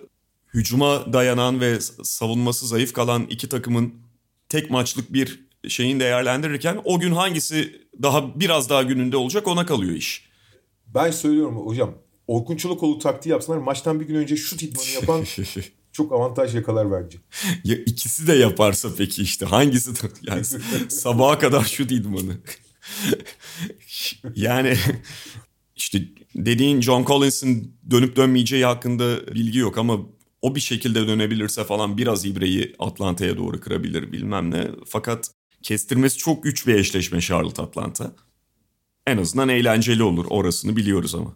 hücuma dayanan ve savunması zayıf kalan iki takımın tek maçlık bir şeyin değerlendirirken o gün hangisi daha biraz daha gününde olacak ona kalıyor iş. Ben söylüyorum hocam Orkun Çolakoğlu taktiği yapsalar maçtan bir gün önce şut idmanı yapan çok avantaj yakalar bence. Ya ikisi de yaparsa peki işte hangisi yani sabaha kadar şut idmanı. yani işte dediğin John Collins'in dönüp dönmeyeceği hakkında bilgi yok ama o bir şekilde dönebilirse falan biraz ibreyi Atlanta'ya doğru kırabilir bilmem ne. Fakat kestirmesi çok güç bir eşleşme Charlotte Atlanta. En azından eğlenceli olur orasını biliyoruz ama.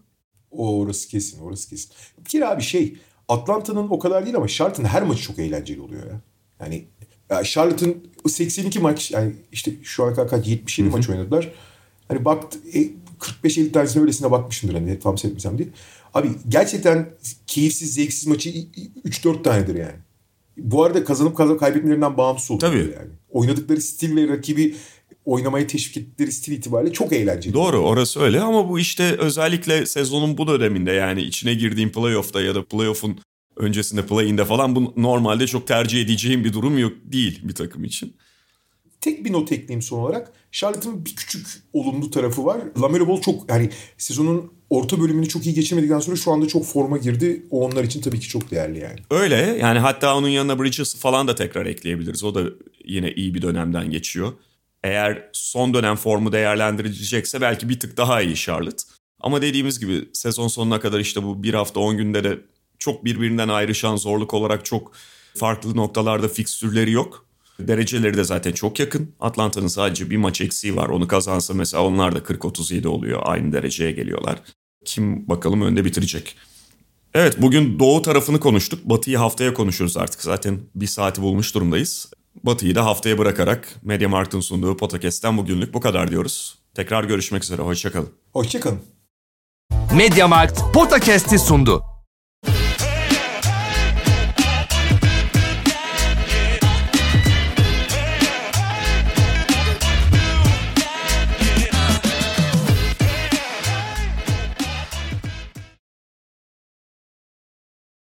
O orası kesin orası kesin. Bir kere abi şey Atlanta'nın o kadar değil ama Charlotte'ın her maçı çok eğlenceli oluyor ya. Yani ya Charlotte'ın 82 maç yani işte şu ana kadar kaç 77 maç oynadılar. Hani baktı e, 45-50 tanesine öylesine bakmışımdır hani tam seyretmesem diye. Abi gerçekten keyifsiz, zevksiz maçı 3-4 tanedir yani. Bu arada kazanıp kazanıp kaybetmelerinden bağımsız oluyor Tabii. yani. Oynadıkları stil ve rakibi oynamaya teşvik ettikleri stil itibariyle çok eğlenceli. Doğru orası öyle ama bu işte özellikle sezonun bu döneminde yani içine girdiğim playoff'ta ya da playoff'un öncesinde play-in'de falan bu normalde çok tercih edeceğim bir durum yok değil bir takım için. Tek bir not ekleyeyim son olarak. Charlotte'ın bir küçük olumlu tarafı var. Lamelo Ball çok yani sezonun orta bölümünü çok iyi geçirmedikten sonra şu anda çok forma girdi. O onlar için tabii ki çok değerli yani. Öyle yani hatta onun yanına Bridges falan da tekrar ekleyebiliriz. O da yine iyi bir dönemden geçiyor. Eğer son dönem formu değerlendirilecekse belki bir tık daha iyi Charlotte. Ama dediğimiz gibi sezon sonuna kadar işte bu bir hafta 10 günde de çok birbirinden ayrışan zorluk olarak çok farklı noktalarda fikstürleri yok. Dereceleri de zaten çok yakın. Atlanta'nın sadece bir maç eksiği var. Onu kazansa mesela onlar da 40-37 oluyor. Aynı dereceye geliyorlar. Kim bakalım önde bitirecek. Evet bugün doğu tarafını konuştuk. Batı'yı haftaya konuşuruz artık. Zaten bir saati bulmuş durumdayız. Batı'yı da haftaya bırakarak Media Markt'ın sunduğu podcast'ten bugünlük bu kadar diyoruz. Tekrar görüşmek üzere. Hoşçakalın. Hoşçakalın. Media Markt Podcast'i sundu.